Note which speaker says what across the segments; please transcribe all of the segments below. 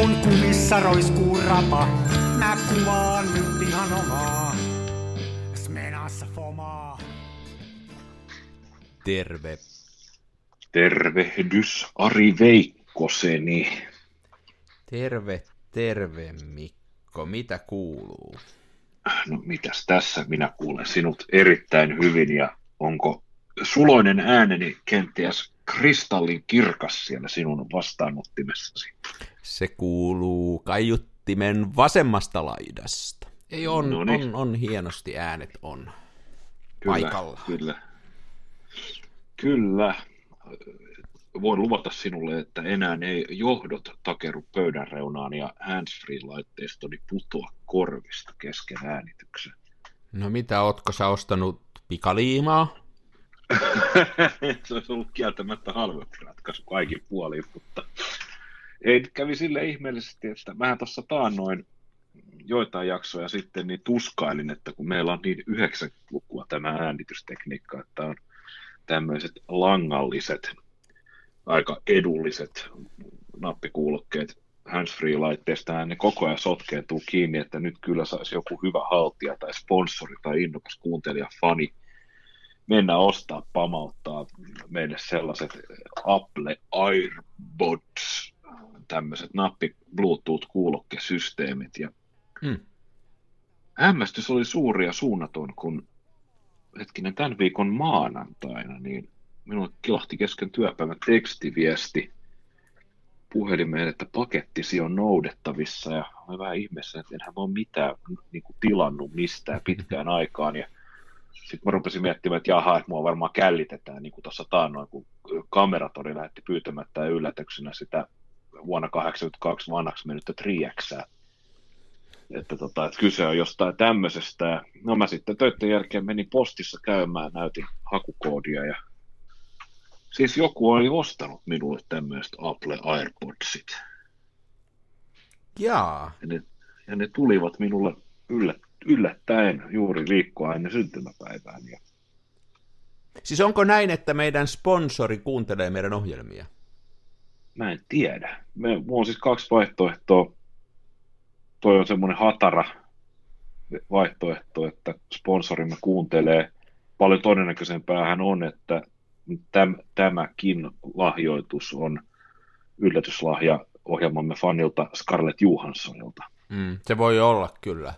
Speaker 1: kun kumissa roiskuu rapa. Mä kuvaan nyt ihan omaa. Smenassa fomaa.
Speaker 2: Terve.
Speaker 3: Tervehdys Ari Veikkoseni.
Speaker 2: Terve, terve Mikko. Mitä kuuluu?
Speaker 3: No mitäs tässä minä kuulen sinut erittäin hyvin ja onko suloinen ääneni kenties kristallin kirkas siellä sinun vastaanottimessasi?
Speaker 2: Se kuuluu kaiuttimen vasemmasta laidasta. Ei on,
Speaker 3: No niin.
Speaker 2: on, on hienosti äänet on
Speaker 3: Kyllä,
Speaker 2: paikalla.
Speaker 3: Kyllä. Kyllä. Voin luvata sinulle, että enää ei johdot takeru pöydän reunaan ja handsfree-laitteistoni putoa korvista kesken äänityksen.
Speaker 2: No mitä, ootko sä ostanut pikaliimaa?
Speaker 3: se olisi ollut kieltämättä halvempi ratkaisu kaikin puolin, mutta ei kävi sille ihmeellisesti, että mähän tuossa taannoin joitain jaksoja sitten niin tuskailin, että kun meillä on niin 90-lukua tämä äänitystekniikka, että on tämmöiset langalliset, aika edulliset nappikuulokkeet handsfree-laitteesta, ne koko ajan sotkeentuu kiinni, että nyt kyllä saisi joku hyvä haltija tai sponsori tai innokas kuuntelija, fani mennä ostaa, pamauttaa meille sellaiset Apple AirPods, tämmöiset nappi Bluetooth-kuulokkesysteemit. Ja
Speaker 2: Hmm.
Speaker 3: hämmästys oli suuri ja suunnaton, kun hetkinen tämän viikon maanantaina, niin minulle kilahti kesken työpäivän tekstiviesti puhelimeen, että pakettisi on noudettavissa ja olen vähän ihmeessä, että enhän ole mitään niin kuin, tilannut mistään pitkään aikaan ja sitten mä rupesin miettimään, että jaha, että mua varmaan källitetään, niin kuin tuossa taannoin, kun kameratori lähetti pyytämättä yllätyksenä sitä vuonna 1982 vanhaksi mennyttä Triäksää. Että, tota, että kyse on jostain tämmöisestä. No mä sitten töiden jälkeen menin postissa käymään, näytin hakukoodia ja siis joku oli ostanut minulle tämmöiset Apple AirPodsit.
Speaker 2: Jaa.
Speaker 3: Ja ne, ja ne tulivat minulle yllät, yllättäen juuri viikkoa ennen syntymäpäivääni. Ja
Speaker 2: Siis onko näin, että meidän sponsori kuuntelee meidän ohjelmia?
Speaker 3: Mä en tiedä. Me, mulla on siis kaksi vaihtoehtoa. Toi on semmoinen hatara vaihtoehto, että sponsorimme kuuntelee. Paljon todennäköisempäähän on, että täm, tämäkin lahjoitus on yllätyslahja ohjelmamme fanilta Scarlett Johanssonilta.
Speaker 2: Mm, se voi olla kyllä.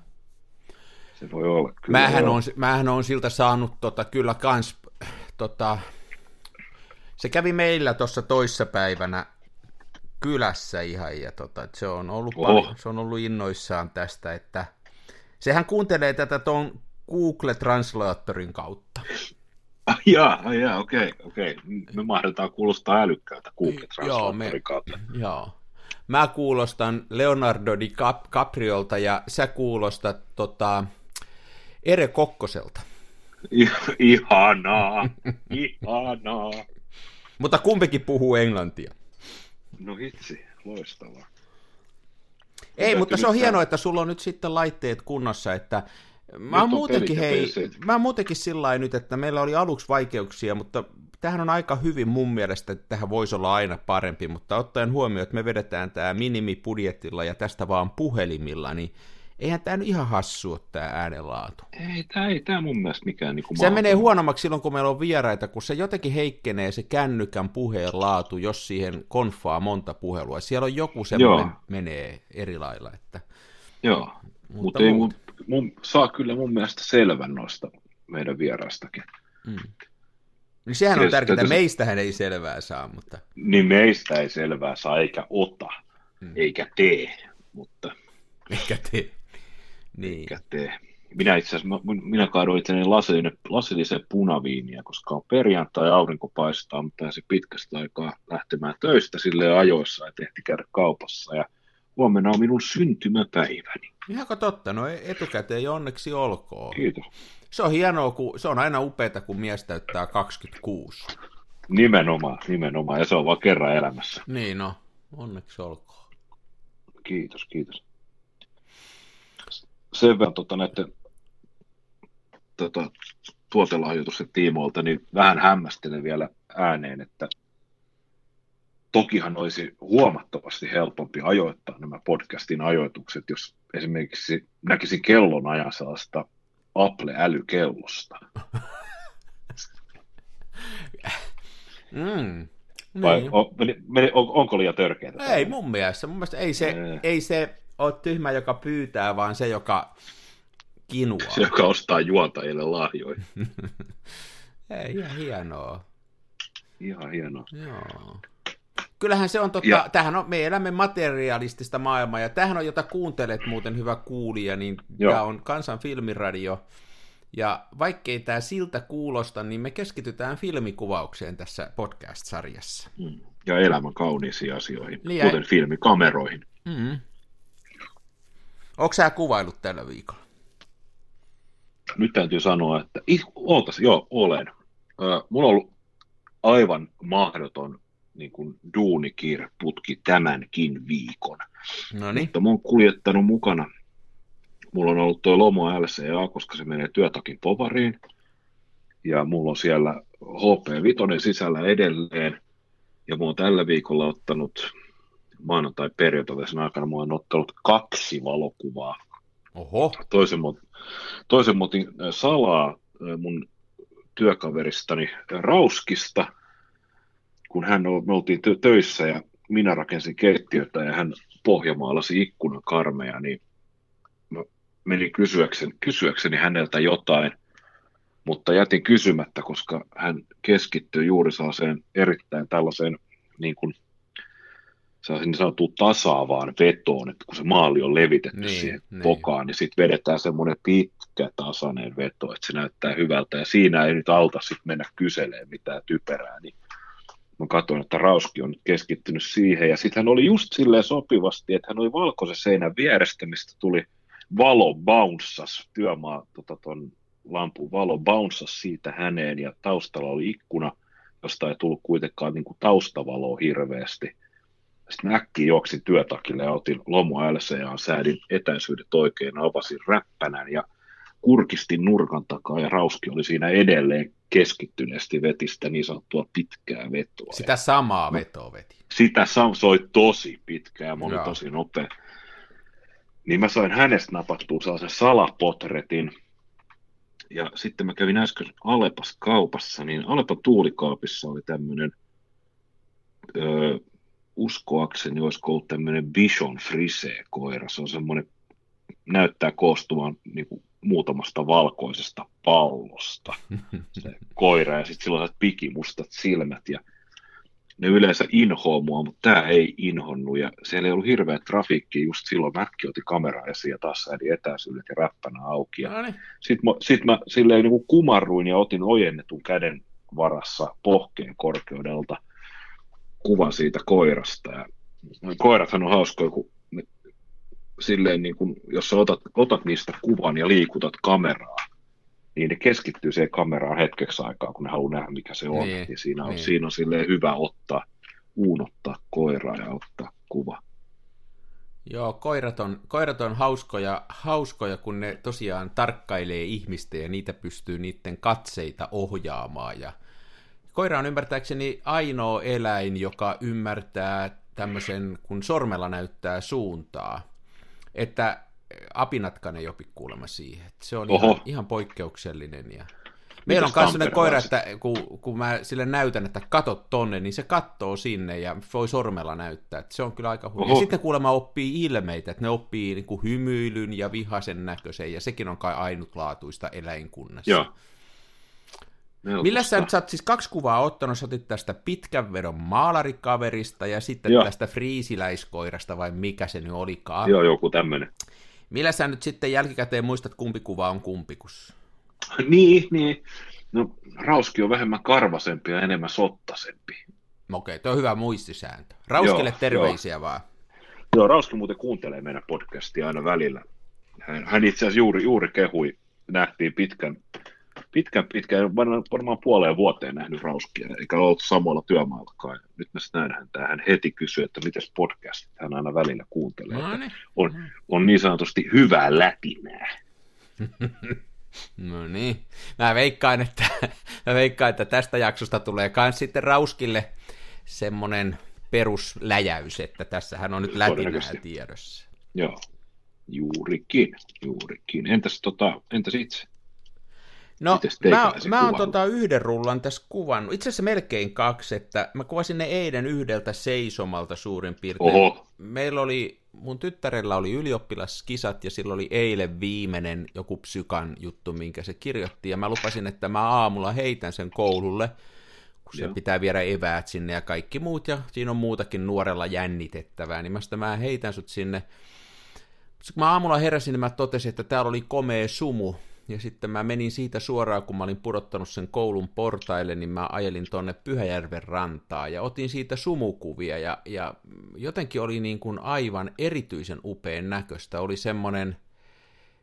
Speaker 3: Se voi olla kyllä.
Speaker 2: Mähän on, mähän on siltä saanut tota, kyllä kans, tota, se kävi meillä tuossa toissapäivänä kylässä ihan, ja tota, se, on ollut
Speaker 3: Oho.
Speaker 2: paljon, se on ollut innoissaan tästä, että sehän kuuntelee tätä ton Google Translatorin kautta.
Speaker 3: Ah, jaa, jaa, okei, okei. Me mahdetaan kuulostaa älykkäältä Google Translatorin kautta.
Speaker 2: Joo. Mä kuulostan Leonardo DiCapriolta ja sä kuulostat tota, Ere Kokkoselta.
Speaker 3: Ihanaa, ihanaa.
Speaker 2: Mutta kumpikin puhuu englantia.
Speaker 3: No hitsi, loistavaa.
Speaker 2: Ei,
Speaker 3: Täytyy
Speaker 2: mutta se on hienoa, että sulla on nyt sitten laitteet kunnossa, että mä oon
Speaker 3: on
Speaker 2: muutenkin, hei, mä oon muutenkin sillä nyt, että meillä oli aluksi vaikeuksia, mutta tähän on aika hyvin mun mielestä, että tähän voisi olla aina parempi, mutta ottaen huomioon, että me vedetään tämä minimibudjetilla ja tästä vaan puhelimilla, niin eihän tämä nyt ihan hassu ole tämä äänenlaatu.
Speaker 3: Ei, tämä ei tää mun mielestä mikään niinku
Speaker 2: Se menee huonommaksi silloin, kun meillä on vieraita, kun se jotenkin heikkenee se kännykän puheen laatu, jos siihen konfaa monta puhelua. Siellä on joku semmoinen
Speaker 3: Joo.
Speaker 2: menee eri lailla. Että,
Speaker 3: Joo,
Speaker 2: mutta
Speaker 3: mutta ei mun, mun, saa kyllä mun mielestä selvän noista meidän vieraistakin.
Speaker 2: Mm. Niin sehän on
Speaker 3: Tietysti
Speaker 2: tärkeää,
Speaker 3: täytyy-
Speaker 2: meistähän ei selvää saa, mutta
Speaker 3: Niin meistä ei selvää saa eikä ota,
Speaker 2: Mm.
Speaker 3: eikä tee, mutta
Speaker 2: eikä tee. Niin.
Speaker 3: eikä tee. Minä itse asiassa, minä kaadoin itselleni lasillisen, lasillisen punaviiniä, koska on perjantai, aurinko paistaa, mutta pääsin pitkästä aikaa lähtemään töistä sille ajoissa, että ehti käydä kaupassa. Ja huomenna on minun syntymäpäiväni.
Speaker 2: Ihanko totta, no etukäteen jo onneksi olkoon.
Speaker 3: Kiitos.
Speaker 2: Se on hienoa, kun, se on aina upeata, kun mies täyttää 26.
Speaker 3: Nimenomaan, nimenomaan, ja se on vaan kerran elämässä.
Speaker 2: Niin no, onneksi olkoon.
Speaker 3: Kiitos, kiitos. Sen verran tota, näiden tota, tuotelahjoitusten tiimoilta, niin vähän hämmästelen vielä ääneen, että Tokihan olisi huomattavasti helpompi ajoittaa nämä podcastin ajoitukset, jos esimerkiksi näkisi kellon ajan sellaista Apple-älykellosta.
Speaker 2: Mm.
Speaker 3: Vai
Speaker 2: Niin.
Speaker 3: on, on, onko liian törkeää?
Speaker 2: Ei mun mielestä. Mun mielestä ei se,
Speaker 3: Ei.
Speaker 2: ei se ole tyhmä, joka pyytää, vaan se, joka kinuaa.
Speaker 3: Se, joka ostaa juontajille lahjoja.
Speaker 2: Ei, ihan hienoa.
Speaker 3: Ihan hienoa.
Speaker 2: Joo. Kyllähän se on totta,
Speaker 3: Ja-
Speaker 2: tämähän on, me elämme materialistista maailmaa, ja tämähän on, jota kuuntelet muuten hyvä kuulija, niin
Speaker 3: Joo.
Speaker 2: tämä on Kansan filmiradio, ja vaikkei tämä siltä kuulosta, niin me keskitytään filmikuvaukseen tässä podcast-sarjassa.
Speaker 3: Mm. Ja elämän kauniisiin asioihin,
Speaker 2: Niin,
Speaker 3: kuten filmikameroihin.
Speaker 2: Mm. Onko sä kuvailut tällä viikolla?
Speaker 3: Nyt täytyy sanoa, että ootas, joo, olen. Ö, mulla on ollut aivan mahdoton niin kuin duunikirputki tämänkin viikon.
Speaker 2: No niin.
Speaker 3: Mutta mä oon kuljettanut mukana. Mulla on ollut tuo Lomo LCA, koska se menee työtakin povariin. Ja mulla on siellä HP5 sisällä edelleen. Ja mä oon tällä viikolla ottanut maanantai perjantaisen aikana, mä oon ottanut kaksi valokuvaa.
Speaker 2: Oho.
Speaker 3: Toisen, mä toisen mä otin äh, salaa äh, mun työkaveristani Rauskista, kun hän me oltiin tö- töissä ja minä rakensin keittiötä ja hän pohjamaalasi ikkunan karmeja, niin mä menin kysyäkseni, kysyäkseni häneltä jotain, mutta jätin kysymättä, koska hän keskittyi juuri sellaiseen erittäin tällaiseen niin kuin sellaisen niin sanottuun tasaavaan vetoon, että kun se maali on levitetty
Speaker 2: Niin,
Speaker 3: siihen
Speaker 2: niin.
Speaker 3: pokaan, niin sitten vedetään semmoinen pitkä tasainen veto, että se näyttää hyvältä, ja siinä ei nyt auta sitten mennä kyselemään mitään typerää, niin mä katsoin, että Rauski on nyt keskittynyt siihen, ja sitten hän oli just silleen sopivasti, että hän oli valkoisen seinän vierestä, mistä tuli valo bounssas, työmaa tota, ton lampun valo bounssas siitä häneen, ja taustalla oli ikkuna, josta ei tullut kuitenkaan niin kuin taustavaloa hirveästi. Sitten äkkiä juoksin työtakille ja otin lomo LCA, säädin etäisyydet oikein, avasin räppänän ja kurkistin nurkan takaa ja Rauski oli siinä edelleen keskittyneesti vetistä niin sanottua pitkää vetoa.
Speaker 2: Sitä samaa vetoa veti.
Speaker 3: Sitä Sam soi tosi pitkään ja mä olin tosi nopea. Niin mä sain hänestä napattua sellaisen salapotretin. Ja sitten mä kävin äsken Alepas kaupassa, niin Alepan tuulikaapissa oli tämmöinen, öö, uskoakseni olisiko ollut tämmöinen Bichon Frise-koira. Se on semmoinen, näyttää koostuvan niin kuin, muutamasta valkoisesta pallosta se koira ja sitten sillä on pikimustat silmät ja ne yleensä inhoa mua, mutta tämä ei inhonnut ja siellä ei ollut hirveä trafiikki just silloin. Mäkki otti kameraa esiin ja taas säädin etäisyydet ja räppänä auki. Ja sitten mä, sit mä silleen niin kuin kumarruin ja otin ojennetun käden varassa pohkeen korkeudelta kuvan siitä koirasta. Ja koirathan on hauskoja, kun ne, silleen niin kuin, jos sä otat, otat niistä kuvan ja liikutat kameraa, niin ne keskittyy siihen kameraan hetkeksi aikaa, kun ne haluaa nähdä, mikä se on.
Speaker 2: Niin,
Speaker 3: ja siinä on,
Speaker 2: niin.
Speaker 3: siinä on silleen hyvä ottaa, uunottaa koiraa ja ottaa kuva.
Speaker 2: Joo, koirat on, koirat on hauskoja, hauskoja, kun ne tosiaan tarkkailee ihmistä ja niitä pystyy niiden katseita ohjaamaan. Ja koira on ymmärtääkseni ainoa eläin, joka ymmärtää tämmöisen, kun sormella näyttää suuntaa. Että apinatkaan ei opi kuulemma siihen. Että Se on
Speaker 3: Oho.
Speaker 2: ihan, ihan poikkeuksellinen. Ja... Meillä on myös sellainen koira, että kun, kun mä sille näytän, että katot tonne, niin se kattoo sinne ja voi sormella näyttää. Että se on kyllä aika huono. Ja sitten kuulemma oppii ilmeitä, että ne oppii niin kuin hymyilyn ja vihasen näköisen, ja sekin on kai ainutlaatuista eläinkunnassa.
Speaker 3: Joo. Melkoista.
Speaker 2: Millä sä nyt sä oot siis kaksi kuvaa ottanut, sä otit tästä pitkän vedon maalarikaverista ja sitten
Speaker 3: Joo.
Speaker 2: tästä friisiläiskoirasta, vai mikä se nyt olikaan.
Speaker 3: Joo, joku tämmöinen.
Speaker 2: Millä sä nyt sitten jälkikäteen muistat, kumpi kuva on kumpikus?
Speaker 3: Niin, niin. No, Rauski on vähemmän karvasempi ja enemmän sottasempi.
Speaker 2: Okei, tuo on hyvä muistisääntö. Rauskille
Speaker 3: Joo,
Speaker 2: terveisiä vaan.
Speaker 3: Joo, Rauski muuten kuuntelee meidän podcastia aina välillä. Hän, hän itse asiassa juuri, juuri kehui, nähtiin pitkän, pitkän, pitkän, varmaan- puoleen vuoteen nähnyt Rauskia, eikä ole oltu samalla työmaallakaan. Nyt mä sitten näin häntä, ja hän heti kysyi, että mitäs podcastit hän aina välillä kuuntelee.
Speaker 2: No niin.
Speaker 3: On, on niin sanotusti hyvää lätinää.
Speaker 2: No niin. Mä veikkaan, että, mä veikkaan, että tästä jaksosta tulee kans sitten Rauskille semmonen perusläjäys, että tässähän on nyt lätinää tiedossa.
Speaker 3: Joo, juurikin, juurikin. Entäs, tota, entäs itse?
Speaker 2: No, mä, mä oon tota yhden rullan tässä kuvannut, itse asiassa melkein kaksi, että mä kuvasin ne eilen yhdeltä seisomalta suurin piirtein.
Speaker 3: Oho.
Speaker 2: Meillä oli, mun tyttärellä oli ylioppilaskisat ja sillä oli eilen viimeinen joku psykan juttu, minkä se kirjoitti, ja mä lupasin, että mä aamulla heitän sen koululle, kun se pitää viedä eväät sinne ja kaikki muut, ja siinä on muutakin nuorella jännitettävää, niin mä sitä mä heitän sut sinne. Sitten kun mä aamulla heräsin, niin mä totesin, että täällä oli komea sumu, ja sitten mä menin siitä suoraan, kun mä olin pudottanut sen koulun portaille, niin mä ajelin tonne Pyhäjärven rantaa ja otin siitä sumukuvia ja, ja jotenkin oli niin kuin aivan erityisen upean näköistä. Oli semmoinen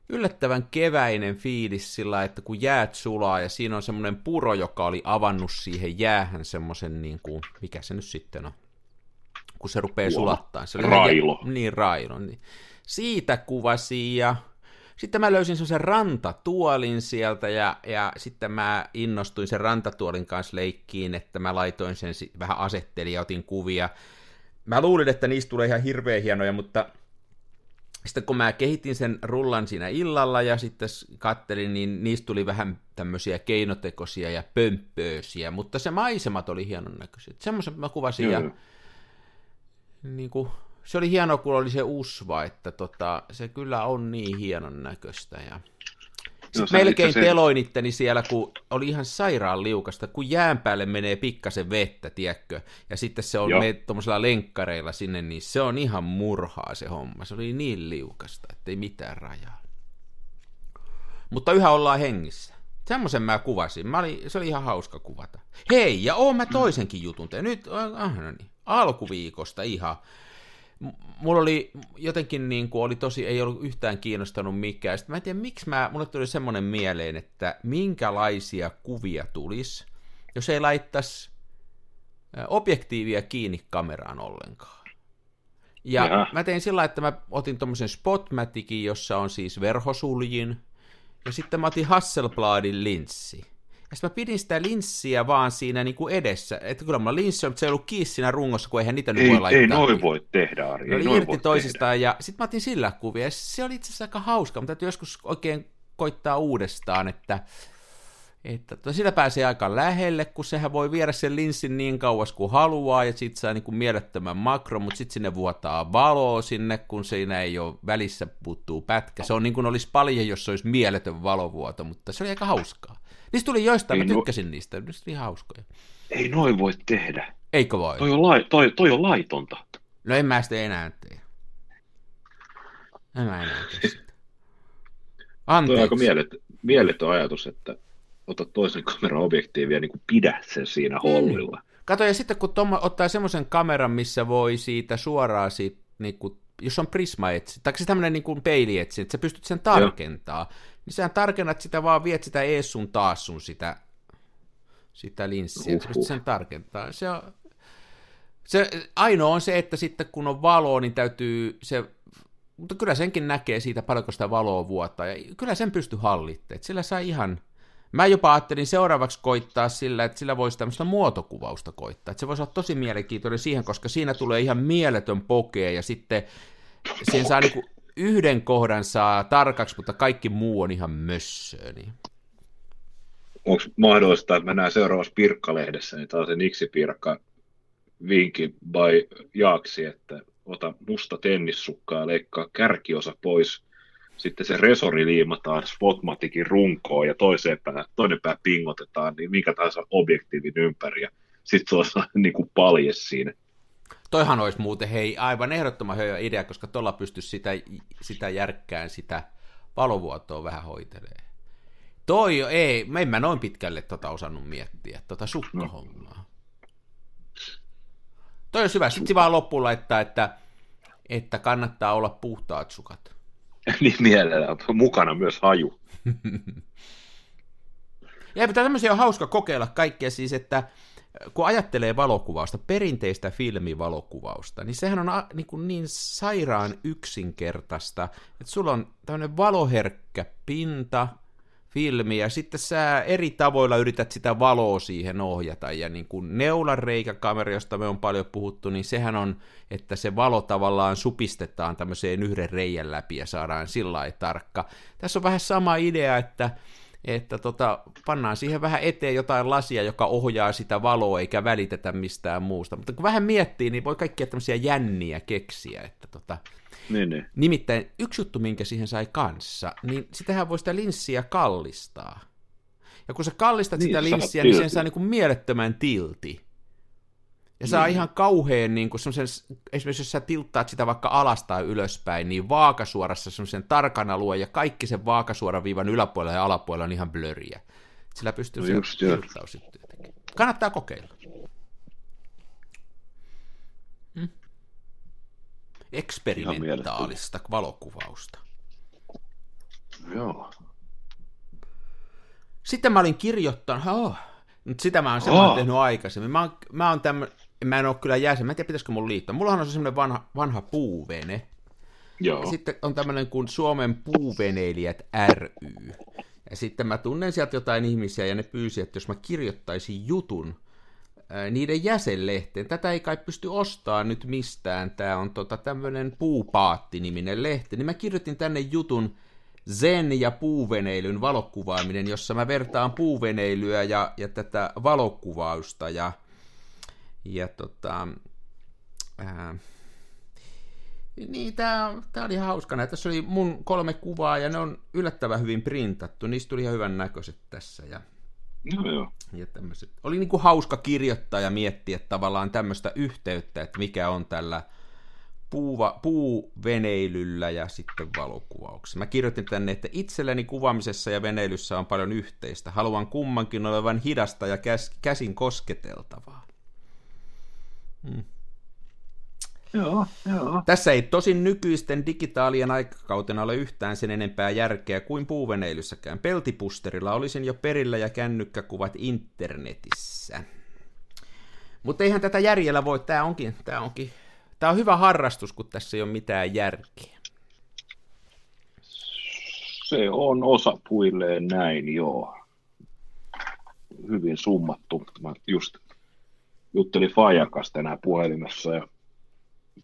Speaker 2: yllättävän keväinen fiilis sillä, että kun jäät sulaa ja siinä on semmoinen puro, joka oli avannut siihen jäähän semmoisen, niin kuin, mikä se nyt sitten on, kun se rupeaa sulattaa. Se oli
Speaker 3: railo.
Speaker 2: Ihan, niin, railo. Niin. Siitä kuvasi ja sitten mä löysin sen rantatuolin sieltä ja, ja sitten mä innostuin sen rantatuolin kanssa leikkiin, että mä laitoin sen vähän asettelin ja otin kuvia. Mä luulin, että niistä tulee ihan hirveän hienoja, mutta sitten kun mä kehitin sen rullan siinä illalla ja sitten kattelin, niin niistä tuli vähän tämmöisiä keinotekoisia ja pömppöösiä, mutta se maisemat oli hienon näköiset. Semmoisen mä kuvasin mm. ja niin kuin, se oli hieno, kun oli se usva, että tota, se kyllä on niin hienon näköistä. Ja... No, melkein se... teloin itteni siellä, kun oli ihan sairaan liukasta, kun jään päälle menee pikkasen vettä, tiedätkö, ja sitten se on tuommoisella lenkkareilla sinne, niin se on ihan murhaa se homma. Se oli niin liukasta, että ei mitään rajaa. Mutta yhä ollaan hengissä. Semmoisen mä kuvasin. Mä oli, se oli ihan hauska kuvata. Hei, ja oon mä toisenkin jutun. Nyt, ah, no niin, alkuviikosta ihan mulla oli jotenkin niin kuin oli tosi, ei ollut yhtään kiinnostanut mikään. Sitten mä en tiedä, miksi mä, mulle tuli semmoinen mieleen, että minkälaisia kuvia tulisi, jos ei laittaisi objektiivia kiinni kameraan ollenkaan. Ja Jaha. mä tein sillä että mä otin tuommoisen Spotmaticin, jossa on siis verhosuljin, ja sitten mä otin Hasselbladin linssi. Ja sitten mä pidin sitä linssiä vaan siinä niin kuin edessä. Että kyllä mulla linssi on, mutta se ei ollut kiinni siinä rungossa, kun eihän niitä nyt voi laittaa.
Speaker 3: Ei noin voi tehdä, Ari.
Speaker 2: Ne oli irti toisistaan tehdä. ja sitten mä otin sillä kuvia. Ja se oli itse asiassa aika hauska, mutta täytyy joskus oikein koittaa uudestaan, että, että to, sillä pääsee aika lähelle, kun sehän voi viedä sen linssin niin kauas kuin haluaa, ja sitten saa niin kuin mielettömän makro, mutta sitten sinne vuotaa valoa sinne, kun siinä ei ole välissä puuttuu pätkä. Se on niin kuin olisi paljon, jos se olisi mieletön valovuoto, mutta se oli aika hauskaa. Niistä tuli joistain, ei mä tykkäsin no... niistä, niistä oli hauskoja.
Speaker 3: Ei noin voi tehdä.
Speaker 2: Eikö voi?
Speaker 3: Toi on, lai, toi, toi on laitonta.
Speaker 2: No en mä sitä enää tee. En mä enää tee sitä.
Speaker 3: Anteeksi. Toi on aika mieletön, mieletön ajatus, että ota toisen kameran objektiivia ja niin kuin pidä sen siinä niin. hollilla.
Speaker 2: Kato, ja sitten kun Tom ottaa semmoisen kameran, missä voi siitä suoraan siitä, niin kuin, jos on prisma etsi, tai se tämmöinen niin kuin peili etsi, että sä pystyt sen tarkentaa, niin sä tarkennat sitä vaan, viet sitä ees sun taas sun sitä, sitä linssiä, uhuh. sä sen tarkentaa. Se on, se, ainoa on se, että sitten kun on valoa, niin täytyy se, mutta kyllä senkin näkee siitä paljonko sitä valoa vuotaa, ja kyllä sen pysty hallittamaan, sillä saa ihan, Mä jopa ajattelin seuraavaksi koittaa sillä, että sillä voisi tämmöistä muotokuvausta koittaa. Että se voisi olla tosi mielenkiintoinen siihen, koska siinä tulee ihan mieletön pokee ja sitten siihen saa niinku yhden kohdan saa tarkaksi, mutta kaikki muu on ihan mössöä. Niin.
Speaker 3: Onko mahdollista, että mennään seuraavassa Pirkka-lehdessä, niin taas se Niksi Pirkka vinkki by Jaaksi, että ota musta tennissukka ja leikkaa kärkiosa pois. Sitten se resori liimataan Spotmatikin runkoon ja toiseen pää, toinen pää pingotetaan, niin minkä tahansa objektiivin ympäri. Ja sitten se on niin kuin palje siinä.
Speaker 2: Toihan olisi muuten hei aivan ehdottoman hyvä idea, koska tuolla pystyisi sitä, sitä järkkään sitä valovuotoa vähän hoitelee. Toi ei, me en mä noin pitkälle tota osannut miettiä, tota sukkahommaa. Toi on hyvä. Sitten vaan loppuun laittaa, että, että kannattaa olla puhtaat sukat.
Speaker 3: niin mielellään, mukana myös haju.
Speaker 2: ja pitää tämmöisiä on hauska kokeilla kaikkea siis, että kun ajattelee valokuvausta, perinteistä filmivalokuvausta, niin sehän on niin, kuin niin sairaan yksinkertaista, että sulla on tämmöinen valoherkkä pinta, filmi, ja sitten sä eri tavoilla yrität sitä valoa siihen ohjata, ja niin kuin neulanreikäkamera, josta me on paljon puhuttu, niin sehän on, että se valo tavallaan supistetaan tämmöiseen yhden reijän läpi, ja saadaan sillä tarkka. Tässä on vähän sama idea, että että tota, pannaan siihen vähän eteen jotain lasia, joka ohjaa sitä valoa eikä välitetä mistään muusta. Mutta kun vähän miettii, niin voi kaikkia tämmöisiä jänniä keksiä. Että tota,
Speaker 3: niin, niin.
Speaker 2: Nimittäin yksi juttu, minkä siihen sai kanssa, niin sitähän voi sitä linssiä kallistaa. Ja kun sä kallistat niin, sitä linssiä, niin sen saa niin kuin mielettömän tilti. Ja saa niin. ihan kauheen, niin kuin esimerkiksi jos sä tilttaat sitä vaikka alastaan ylöspäin, niin vaakasuorassa semmoisen tarkan alueen ja kaikki sen vaakasuoran viivan yläpuolella ja alapuolella on ihan blöriä. Sillä pystyy no se tilttaus Kannattaa kokeilla. Eksperimentaalista valokuvausta.
Speaker 3: Joo.
Speaker 2: Sitten mä olin kirjoittanut, oh, mutta sitä mä oon oh. tehnyt aikaisemmin. Mä oon, mä oon tämmö, mä en ole kyllä jäsen, mä en tiedä pitäisikö mun liittyä. Mullahan on se semmoinen vanha, vanha puuvene.
Speaker 3: Joo.
Speaker 2: Ja sitten on tämmöinen kuin Suomen puuveneilijät ry. Ja sitten mä tunnen sieltä jotain ihmisiä ja ne pyysi, että jos mä kirjoittaisin jutun niiden jäsenlehteen. Tätä ei kai pysty ostamaan nyt mistään. Tämä on tota, tämmöinen puupaatti-niminen lehti. Niin mä kirjoitin tänne jutun Zen ja puuveneilyn valokuvaaminen, jossa mä vertaan puuveneilyä ja, ja tätä valokuvausta ja ja tota, ää, niin, tää, tää oli hauska. Tässä oli mun kolme kuvaa ja ne on yllättävän hyvin printattu. Niistä tuli ihan hyvän näköiset tässä. Ja,
Speaker 3: joo.
Speaker 2: ja tämmöset. Oli niinku hauska kirjoittaa ja miettiä tavallaan tämmöistä yhteyttä, että mikä on tällä puuva, puuveneilyllä ja sitten valokuvauksessa. Mä kirjoitin tänne, että itselleni kuvaamisessa ja veneilyssä on paljon yhteistä. Haluan kummankin olevan hidasta ja käs, käsin kosketeltavaa. Mm.
Speaker 3: Joo, joo.
Speaker 2: Tässä ei tosin nykyisten digitaalien aikakautena ole yhtään sen enempää järkeä kuin puuveneilyssäkään. Peltipusterilla olisin jo perillä ja kännykkäkuvat internetissä. Mutta eihän tätä järjellä voi, tämä onkin, tämä onkin, tämä on hyvä harrastus, kun tässä ei ole mitään järkeä.
Speaker 3: Se on osa puilleen näin, joo. Hyvin summattu. Mä just juttelin Fajan kanssa tänään puhelimessa ja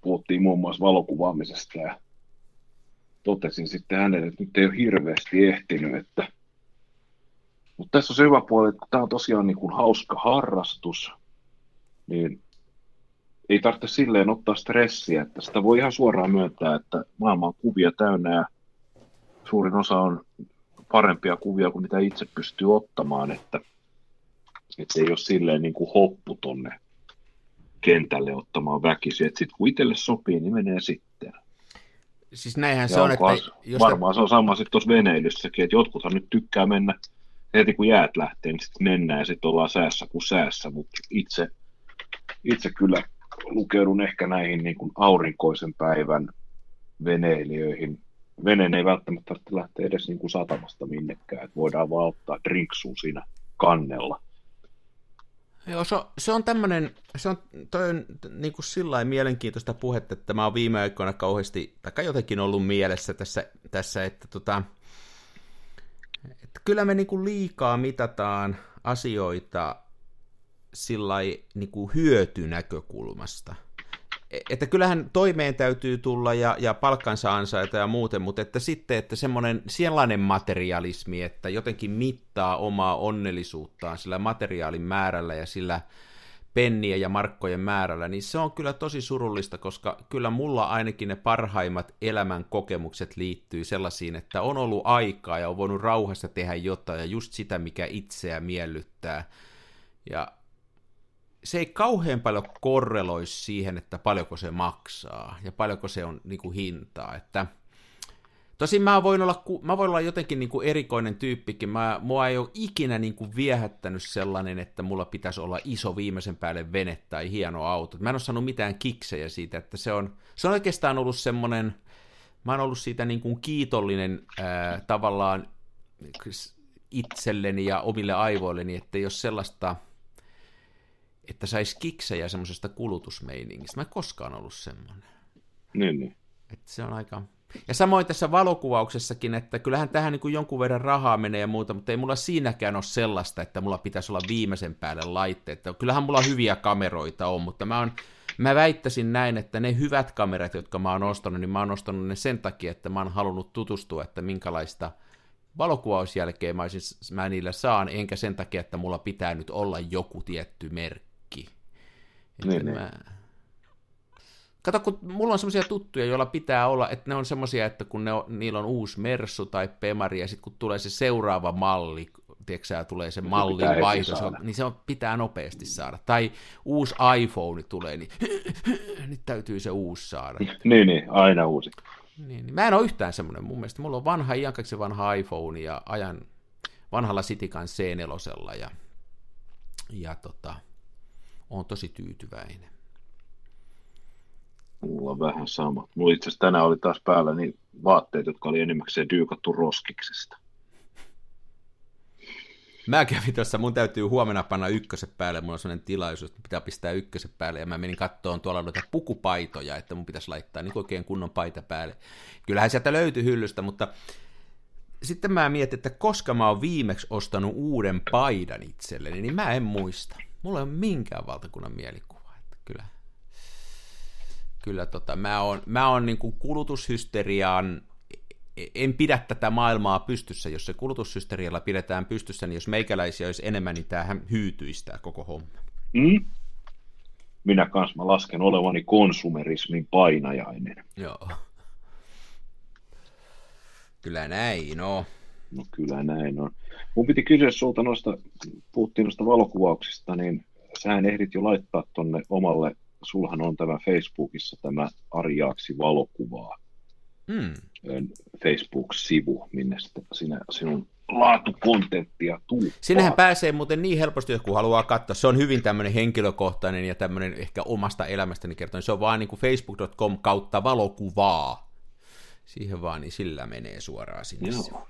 Speaker 3: puhuttiin muun muassa valokuvaamisesta ja totesin sitten hänelle, että nyt ei ole hirveästi ehtinyt, että mutta tässä on se hyvä puoli, että tämä on tosiaan niin kuin hauska harrastus, niin ei tarvitse silleen ottaa stressiä, että sitä voi ihan suoraan myöntää, että maailma on kuvia täynnä ja suurin osa on parempia kuvia kuin mitä itse pystyy ottamaan, että että ei ole silleen niin kuin hoppu tonne kentälle ottamaan väkisin. Että sitten kun itselle sopii, niin menee sitten.
Speaker 2: Siis näinhän se on, että...
Speaker 3: Jos varmaan te... se on sama sitten tuossa veneilyssäkin, että jotkuthan nyt tykkää mennä heti kun jäät lähtee, niin sitten mennään ja sitten ollaan säässä kuin säässä, mutta itse, itse kyllä lukeudun ehkä näihin niin kuin aurinkoisen päivän veneilijöihin. Veneen ei välttämättä tarvitse lähteä edes niin kuin satamasta minnekään, että voidaan vaan ottaa drinksuun siinä kannella
Speaker 2: Joo, se on, se on tämmöinen, se on, toi on niin kuin sillä mielenkiintoista puhetta, että mä oon viime aikoina kauheasti, tai jotenkin ollut mielessä tässä, tässä että, tota, että kyllä me niin kuin liikaa mitataan asioita sillä niin kuin hyötynäkökulmasta että kyllähän toimeen täytyy tulla ja, ja palkkansa ansaita ja muuten, mutta että sitten, että semmoinen sellainen materialismi, että jotenkin mittaa omaa onnellisuuttaan sillä materiaalin määrällä ja sillä penniä ja markkojen määrällä, niin se on kyllä tosi surullista, koska kyllä mulla ainakin ne parhaimmat elämän kokemukset liittyy sellaisiin, että on ollut aikaa ja on voinut rauhassa tehdä jotain ja just sitä, mikä itseä miellyttää. Ja se ei kauhean paljon korreloisi siihen, että paljonko se maksaa ja paljonko se on niin kuin hintaa. Että, tosin mä voin olla, mä voin olla jotenkin niin kuin erikoinen tyyppikin. Mä, mua ei ole ikinä niin kuin viehättänyt sellainen, että mulla pitäisi olla iso viimeisen päälle vene tai hieno auto. Mä en ole saanut mitään kiksejä siitä, että se on, se on oikeastaan ollut semmoinen, mä oon ollut siitä niin kuin kiitollinen ää, tavallaan itselleni ja omille aivoilleni, että jos sellaista – että saisi kiksejä semmoisesta kulutusmeiningistä. Mä en koskaan ollut semmoinen.
Speaker 3: Niin, niin.
Speaker 2: Että se on aika, Ja samoin tässä valokuvauksessakin, että kyllähän tähän niin kuin jonkun verran rahaa menee ja muuta, mutta ei mulla siinäkään ole sellaista, että mulla pitäisi olla viimeisen päälle laitteet. Kyllähän mulla hyviä kameroita on, mutta mä, on, mä väittäisin näin, että ne hyvät kamerat, jotka mä oon ostanut, niin mä oon ostanut ne sen takia, että mä oon halunnut tutustua, että minkälaista valokuvausjälkeen mä, olisin, mä niillä saan, enkä sen takia, että mulla pitää nyt olla joku tietty merkki. Että niin, mä... niin Kato, kun mulla on semmoisia tuttuja, joilla pitää olla, että ne on semmoisia, että kun ne on, niillä on uusi Mersu tai Pemari, ja sitten kun tulee se seuraava malli, tiedätkö tulee se mallin vaihto, se on, niin se on, pitää nopeasti saada. Tai uusi iPhone tulee, niin nyt täytyy se uusi saada.
Speaker 3: niin, niin, aina uusi.
Speaker 2: Niin, niin. Mä en ole yhtään semmoinen mun mielestä. Mulla on vanha, iankaksi vanha iPhone ja ajan vanhalla Citikan C4 ja, ja tota, on tosi tyytyväinen.
Speaker 3: Mulla on vähän sama. Mulla itse asiassa tänään oli taas päällä niin vaatteet, jotka oli enimmäkseen dyykattu roskiksesta.
Speaker 2: Mä kävin tuossa, mun täytyy huomenna panna ykköset päälle, mulla on sellainen tilaisuus, että pitää pistää ykköset päälle, ja mä menin kattoon tuolla noita pukupaitoja, että mun pitäisi laittaa niin oikein kunnon paita päälle. Kyllähän sieltä löytyi hyllystä, mutta sitten mä mietin, että koska mä oon viimeksi ostanut uuden paidan itselleni, niin mä en muista. Mulla ei ole minkään valtakunnan mielikuva, että kyllä kyllä tota, mä oon, mä oon niin kulutushysteriaan, en pidä tätä maailmaa pystyssä, jos se kulutushysterialla pidetään pystyssä, niin jos meikäläisiä olisi enemmän, niin tämähän hyytyisi tämä koko homma.
Speaker 3: Mm. Minä kanssa mä lasken olevani konsumerismin painajainen.
Speaker 2: Joo. Kyllä näin, no.
Speaker 3: No kyllä näin on. Mun piti kysyä sulta noista, puhuttiin noista valokuvauksista, niin sähän ehdit jo laittaa tonne omalle sulhan on tämä Facebookissa tämä Arjaaksi valokuvaa mm. Facebook-sivu, minne sinä, sinun laatukontenttia tuu.
Speaker 2: Sinnehän pääsee muuten niin helposti, jos kun haluaa katsoa. Se on hyvin tämmöinen henkilökohtainen ja tämmöinen ehkä omasta elämästäni kertoinen. Se on vaan niin kuin facebook.com kautta valokuvaa. Siihen vaan, niin sillä menee suoraan sinne. Joo.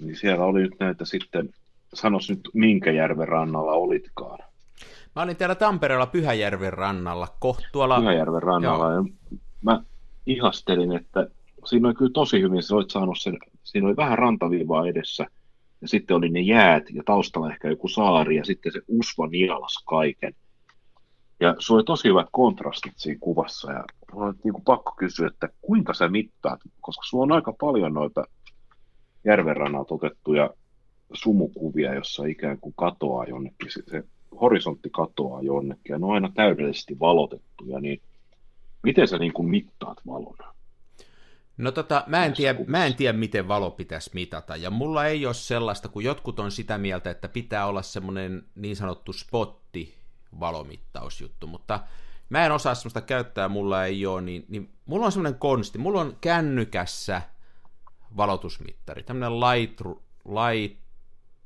Speaker 3: Niin siellä oli nyt näitä sitten, sanos nyt minkä järven rannalla olitkaan.
Speaker 2: Mä olin täällä Tampereella Pyhäjärven rannalla, kohtualla.
Speaker 3: Pyhäjärven rannalla, Joo. ja mä ihastelin, että siinä oli kyllä tosi hyvin, sä olit saanut sen, siinä oli vähän rantaviivaa edessä, ja sitten oli ne jäät, ja taustalla ehkä joku saari, ja sitten se usva nielas kaiken. Ja se oli tosi hyvät kontrastit siinä kuvassa, ja mulla oli niin kuin pakko kysyä, että kuinka sä mittaat, koska sulla on aika paljon noita järvenrannalta otettuja sumukuvia, jossa ikään kuin katoaa jonnekin. Se, se horisontti katoaa jonnekin ja ne on aina täydellisesti valotettuja, niin miten sä niin kuin mittaat valon?
Speaker 2: No tota, mä en, tiedä, mä en tiedä, miten valo pitäisi mitata, ja mulla ei ole sellaista, kun jotkut on sitä mieltä, että pitää olla semmoinen niin sanottu spotti valomittausjuttu, mutta mä en osaa semmoista käyttää, mulla ei ole, niin, niin mulla on semmoinen konsti, mulla on kännykässä valotusmittari, tämmöinen Light, Light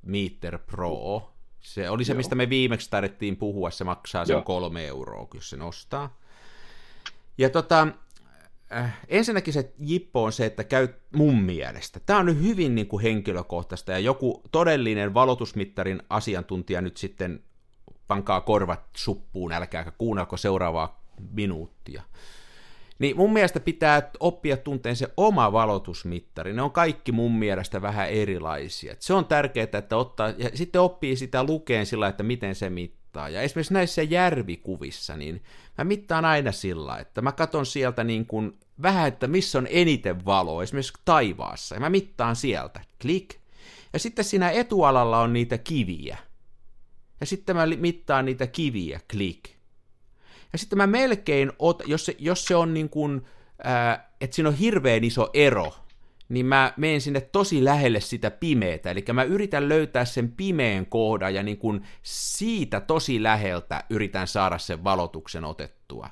Speaker 2: Meter Pro, se oli se, Joo. mistä me viimeksi tarvittiin puhua, se maksaa sen Joo. kolme euroa, jos se nostaa. Ja tota, äh, ensinnäkin se jippo on se, että käy mun mielestä. Tämä on nyt hyvin niin kuin henkilökohtaista, ja joku todellinen valotusmittarin asiantuntija nyt sitten pankaa korvat suppuun, älkääkä kuunnelko seuraavaa minuuttia. Niin mun mielestä pitää oppia tunteen se oma valotusmittari. Ne on kaikki mun mielestä vähän erilaisia. Et se on tärkeää, että ottaa, ja sitten oppii sitä lukeen sillä, että miten se mittaa. Ja esimerkiksi näissä järvikuvissa, niin mä mittaan aina sillä, että mä katson sieltä niin kuin vähän, että missä on eniten valoa, esimerkiksi taivaassa, ja mä mittaan sieltä, klik. Ja sitten siinä etualalla on niitä kiviä. Ja sitten mä mittaan niitä kiviä, klik. Ja sitten mä melkein, ot, jos, se, jos se on niin kuin, ää, että siinä on hirveän iso ero, niin mä menen sinne tosi lähelle sitä pimeätä, eli mä yritän löytää sen pimeän kohdan ja niin kuin siitä tosi läheltä yritän saada sen valotuksen otettua.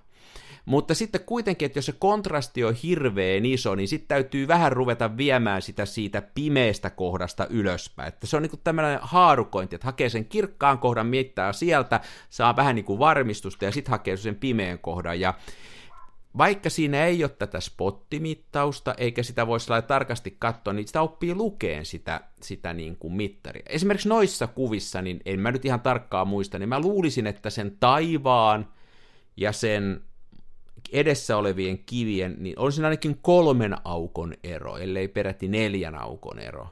Speaker 2: Mutta sitten kuitenkin, että jos se kontrasti on hirveän iso, niin sitten täytyy vähän ruveta viemään sitä siitä pimeästä kohdasta ylöspäin. Että se on niin tämmöinen haarukointi, että hakee sen kirkkaan kohdan, mittaa sieltä, saa vähän niin kuin varmistusta ja sitten hakee sen pimeän kohdan. Ja vaikka siinä ei ole tätä spottimittausta, eikä sitä voisi tarkasti katsoa, niin sitä oppii lukeen sitä, sitä niin kuin mittaria. Esimerkiksi noissa kuvissa, niin en mä nyt ihan tarkkaan muista, niin mä luulisin, että sen taivaan ja sen edessä olevien kivien, niin olisi ainakin kolmen aukon ero, ellei peräti neljän aukon ero.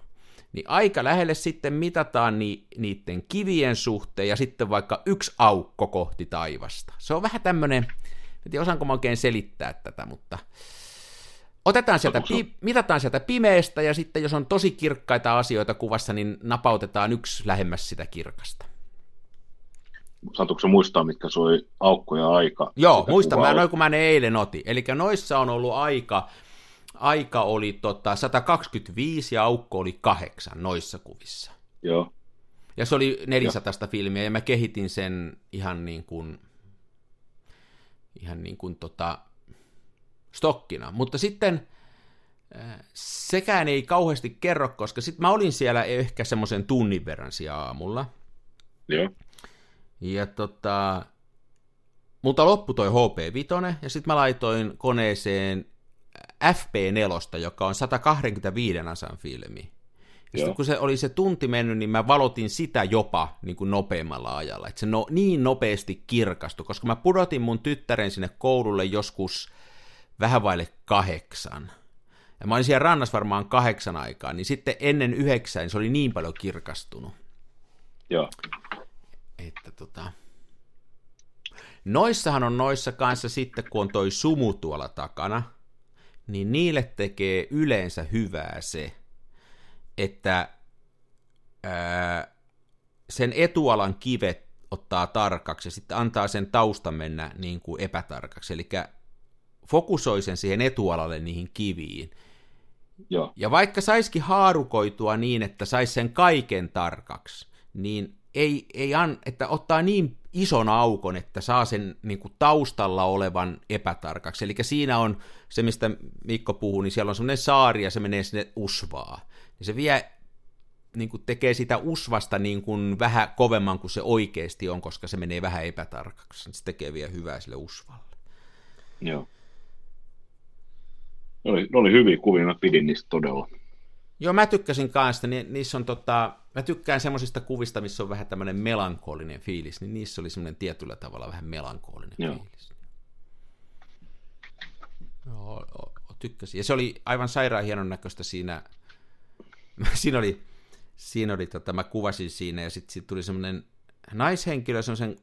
Speaker 2: Niin aika lähelle sitten mitataan ni, niiden kivien suhteen ja sitten vaikka yksi aukko kohti taivasta. Se on vähän tämmöinen, en tiedä osaanko mä oikein selittää tätä, mutta otetaan sieltä, pi, mitataan sieltä pimeästä ja sitten jos on tosi kirkkaita asioita kuvassa, niin napautetaan yksi lähemmäs sitä kirkasta.
Speaker 3: Saatuuko muistaa, mitkä soi aukkoja aika?
Speaker 2: Joo, muistan, mä noin kun mä ne eilen otin. Eli noissa on ollut aika, aika oli tota 125 ja aukko oli kahdeksan noissa kuvissa.
Speaker 3: Joo.
Speaker 2: Ja se oli 400 Joo. filmiä ja mä kehitin sen ihan niin kuin, ihan niin kuin tota, stokkina. Mutta sitten äh, sekään ei kauheasti kerro, koska sitten mä olin siellä ehkä semmoisen tunnin verran siellä aamulla.
Speaker 3: Joo.
Speaker 2: Ja tota, mutta loppu toi HP5, ja sitten mä laitoin koneeseen FP4, joka on 125 asan filmi. Ja sitten kun se oli se tunti mennyt, niin mä valotin sitä jopa niin kuin nopeammalla ajalla. Että se no, niin nopeasti kirkastui, koska mä pudotin mun tyttären sinne koululle joskus vähän vaille kahdeksan. Ja mä olin siellä rannassa varmaan kahdeksan aikaa, niin sitten ennen yhdeksän niin se oli niin paljon kirkastunut.
Speaker 3: Joo
Speaker 2: että tota... Noissahan on noissa kanssa sitten, kun on toi sumu tuolla takana, niin niille tekee yleensä hyvää se, että ää, sen etualan kivet ottaa tarkaksi ja sitten antaa sen taustan mennä niin kuin epätarkaksi. Eli fokusoi sen siihen etualalle niihin kiviin.
Speaker 3: Joo.
Speaker 2: Ja vaikka saisikin haarukoitua niin, että saisi sen kaiken tarkaksi, niin ei, ei an, että ottaa niin ison aukon, että saa sen niin kuin taustalla olevan epätarkaksi. Eli siinä on se, mistä Mikko puhuu, niin siellä on semmoinen saari ja se menee sinne usvaa. Ja se vie, niin kuin tekee sitä usvasta niin kuin vähän kovemman kuin se oikeasti on, koska se menee vähän epätarkaksi. Se tekee vielä hyvää sille usvalle.
Speaker 3: Joo. Ne oli, ne oli hyviä kuvia, mä pidin niistä todella.
Speaker 2: Joo, mä tykkäsin kanssa. Ni, niissä on tota, mä tykkään semmoisista kuvista, missä on vähän tämmöinen melankolinen fiilis, niin niissä oli semmoinen tietyllä tavalla vähän melankolinen Joo. fiilis. Joo, tykkäsin. Ja se oli aivan sairaan hienon näköistä siinä, siinä oli, siinä oli tota, mä kuvasin siinä, ja sitten sit tuli semmoinen naishenkilö semmoisen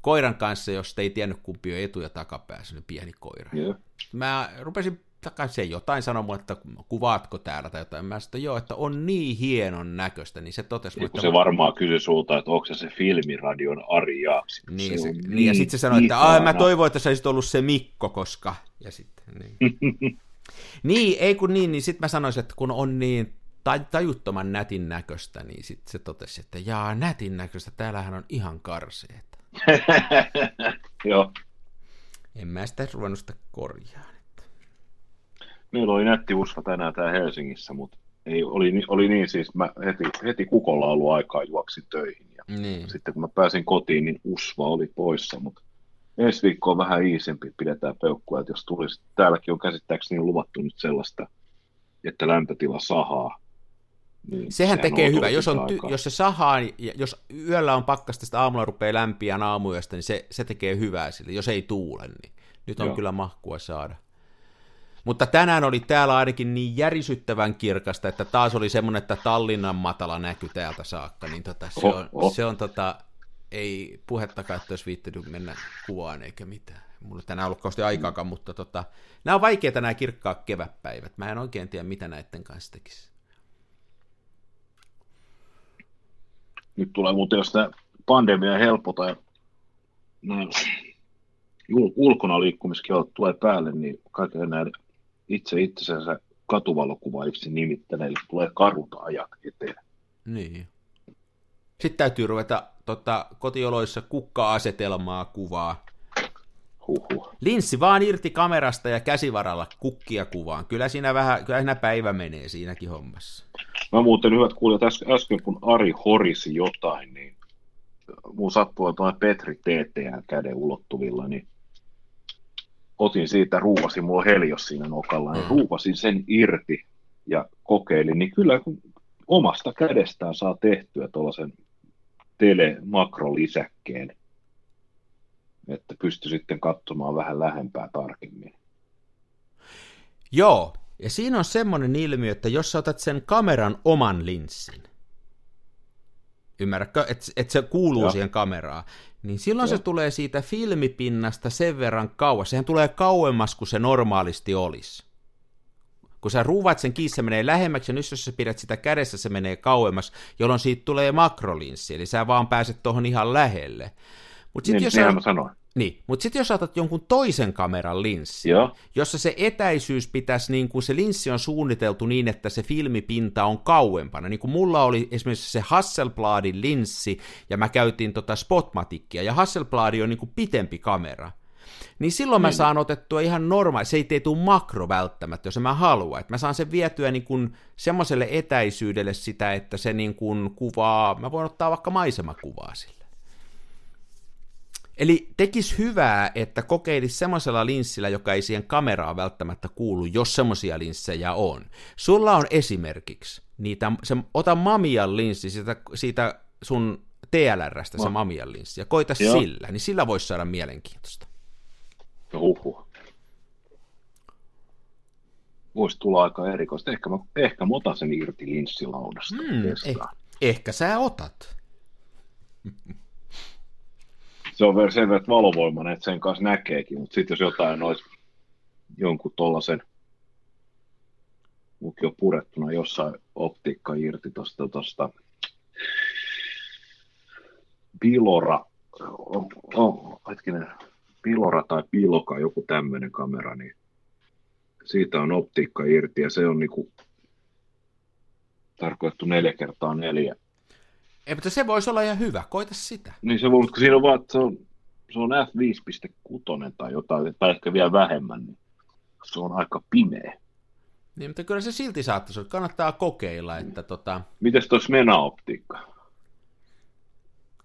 Speaker 2: koiran kanssa, jos ei tiennyt kumpi on etu- ja takapää, semmoinen pieni koira.
Speaker 3: Yeah.
Speaker 2: Mä rupesin se jotain sanoi mulle, että kuvaatko täällä tai jotain. Mä sanoin, joo, että on niin hienon näköistä, niin se totesi
Speaker 3: mulle, että... Se varmaan kysyi sulta, että onko se se filmiradion Ari Jaaksi.
Speaker 2: Niin, se, se, niin, niin, ja sitten se sanoi, että Aa, mä toivoin, että se olisi ollut se Mikko, koska... Ja sitten, niin. niin, ei kun niin, niin sitten mä sanoisin, että kun on niin tajuttoman nätin näköistä, niin sitten se totesi, että jaa, nätin näköistä, täällähän on ihan karseet.
Speaker 3: Joo.
Speaker 2: En mä sitä ruvennut sitä korjaa.
Speaker 3: Meillä oli nätti usva tänään tää Helsingissä, mutta ei, oli, oli niin siis, mä heti, heti kukolla ollut aikaa juoksin töihin. Ja
Speaker 2: niin.
Speaker 3: Sitten kun mä pääsin kotiin, niin usva oli poissa, mutta ensi viikko on vähän iisempi, pidetään peukkua, että jos tulisi, täälläkin on käsittääkseni luvattu nyt sellaista, että lämpötila sahaa,
Speaker 2: niin, sehän tekee hyvä. Jos, on ty- jos se sahaa, ja jos yöllä on pakkasta, sitä aamulla rupeaa lämpiä aamuyöstä, niin se, se tekee hyvää sille. Jos ei tuule, niin nyt on Joo. kyllä mahkua saada. Mutta tänään oli täällä ainakin niin järisyttävän kirkasta, että taas oli semmoinen, että Tallinnan matala näky täältä saakka, niin tota, se on, oh, oh. Se on tota, ei puhettakaan, että olisi viittinyt mennä kuvaan eikä mitään. Mulla tänään ollut kauheasti aikaakaan, mutta tota, nämä on vaikeita nämä kirkkaat kevätpäivät. Mä en oikein tiedä, mitä näiden kanssa tekisi.
Speaker 3: Nyt tulee muuten, jos tämä pandemia helpota ja nämä ulkona liikkumiskielot tulee päälle, niin kaikille näille itse itsensä katuvalokuvaiksi nimittäneille tulee karut ajat eteen.
Speaker 2: Niin. Sitten täytyy ruveta tota, kotioloissa kukka-asetelmaa kuvaa.
Speaker 3: Huhhuh.
Speaker 2: Linssi vaan irti kamerasta ja käsivaralla kukkia kuvaan. Kyllä siinä vähän, kyllä siinä päivä menee siinäkin hommassa.
Speaker 3: Mä muuten hyvät kuulijat, äsken kun Ari horisi jotain, niin mun sattuu tuo Petri TTN käden ulottuvilla, niin otin siitä, ruuvasin, mulla helios siinä nokalla, niin mm. ruuvasin sen irti ja kokeilin, niin kyllä kun omasta kädestään saa tehtyä tuollaisen telemakrolisäkkeen. että pysty sitten katsomaan vähän lähempää tarkemmin.
Speaker 2: Joo, ja siinä on semmoinen ilmiö, että jos sä otat sen kameran oman linssin, ymmärrätkö, että et se kuuluu Joo. siihen kameraan, niin silloin Joo. se tulee siitä filmipinnasta sen verran kauas. Sehän tulee kauemmas kuin se normaalisti olisi. Kun sä ruuvat sen kiinni, se menee lähemmäksi, ja nyt jos sä pidät sitä kädessä, se menee kauemmas, jolloin siitä tulee makrolinssi, eli sä vaan pääset tuohon ihan lähelle.
Speaker 3: Mut sit niin, jos sä... mä sanoin.
Speaker 2: Niin, mutta sitten jos otat jonkun toisen kameran linssi,
Speaker 3: Joo.
Speaker 2: jossa se etäisyys pitäisi, niin kuin se linssi on suunniteltu niin, että se filmipinta on kauempana, niin kuin mulla oli esimerkiksi se Hasselbladin linssi, ja mä käytin tota Spotmatickia, ja Hasselblad on niin kuin pitempi kamera, niin silloin mä niin. saan otettua ihan normaali, se ei tee tule makro välttämättä, jos mä haluan, että mä saan sen vietyä niin kuin semmoiselle etäisyydelle sitä, että se niin kuin kuvaa, mä voin ottaa vaikka maisemakuvaa sille. Eli tekis hyvää, että kokeilisi semmoisella linssillä, joka ei siihen kameraan välttämättä kuulu, jos semmoisia linssejä on. Sulla on esimerkiksi niitä, se, ota Mamian linssi siitä, siitä sun TLRstä se Mamian linssi, ja koita Joo. sillä, niin sillä voisi saada mielenkiintoista.
Speaker 3: Uhu. Voisi tulla aika erikoista. Ehkä mä, ehkä mä otan sen irti linssilaudasta. Hmm,
Speaker 2: eh, ehkä sä otat
Speaker 3: se on sen verran valovoimainen, että sen kanssa näkeekin, mutta sitten jos jotain olisi jonkun tuollaisen lukio purettuna jossain optiikka irti tuosta tosta, Bilora, on, on, hetkinen, Bilora tai Piloka, joku tämmöinen kamera, niin siitä on optiikka irti ja se on niinku tarkoitettu neljä kertaa neljä
Speaker 2: ei, mutta se voisi olla ihan hyvä, koita sitä.
Speaker 3: Niin se voi, mutta siinä on vaan, että se on, se on F5.6 tai jotain, tai ehkä vielä vähemmän, niin se on aika pimeä.
Speaker 2: Niin, mutta kyllä se silti saattaisi olla. Kannattaa kokeilla, että tota...
Speaker 3: Mites tuo Smena-optiikka?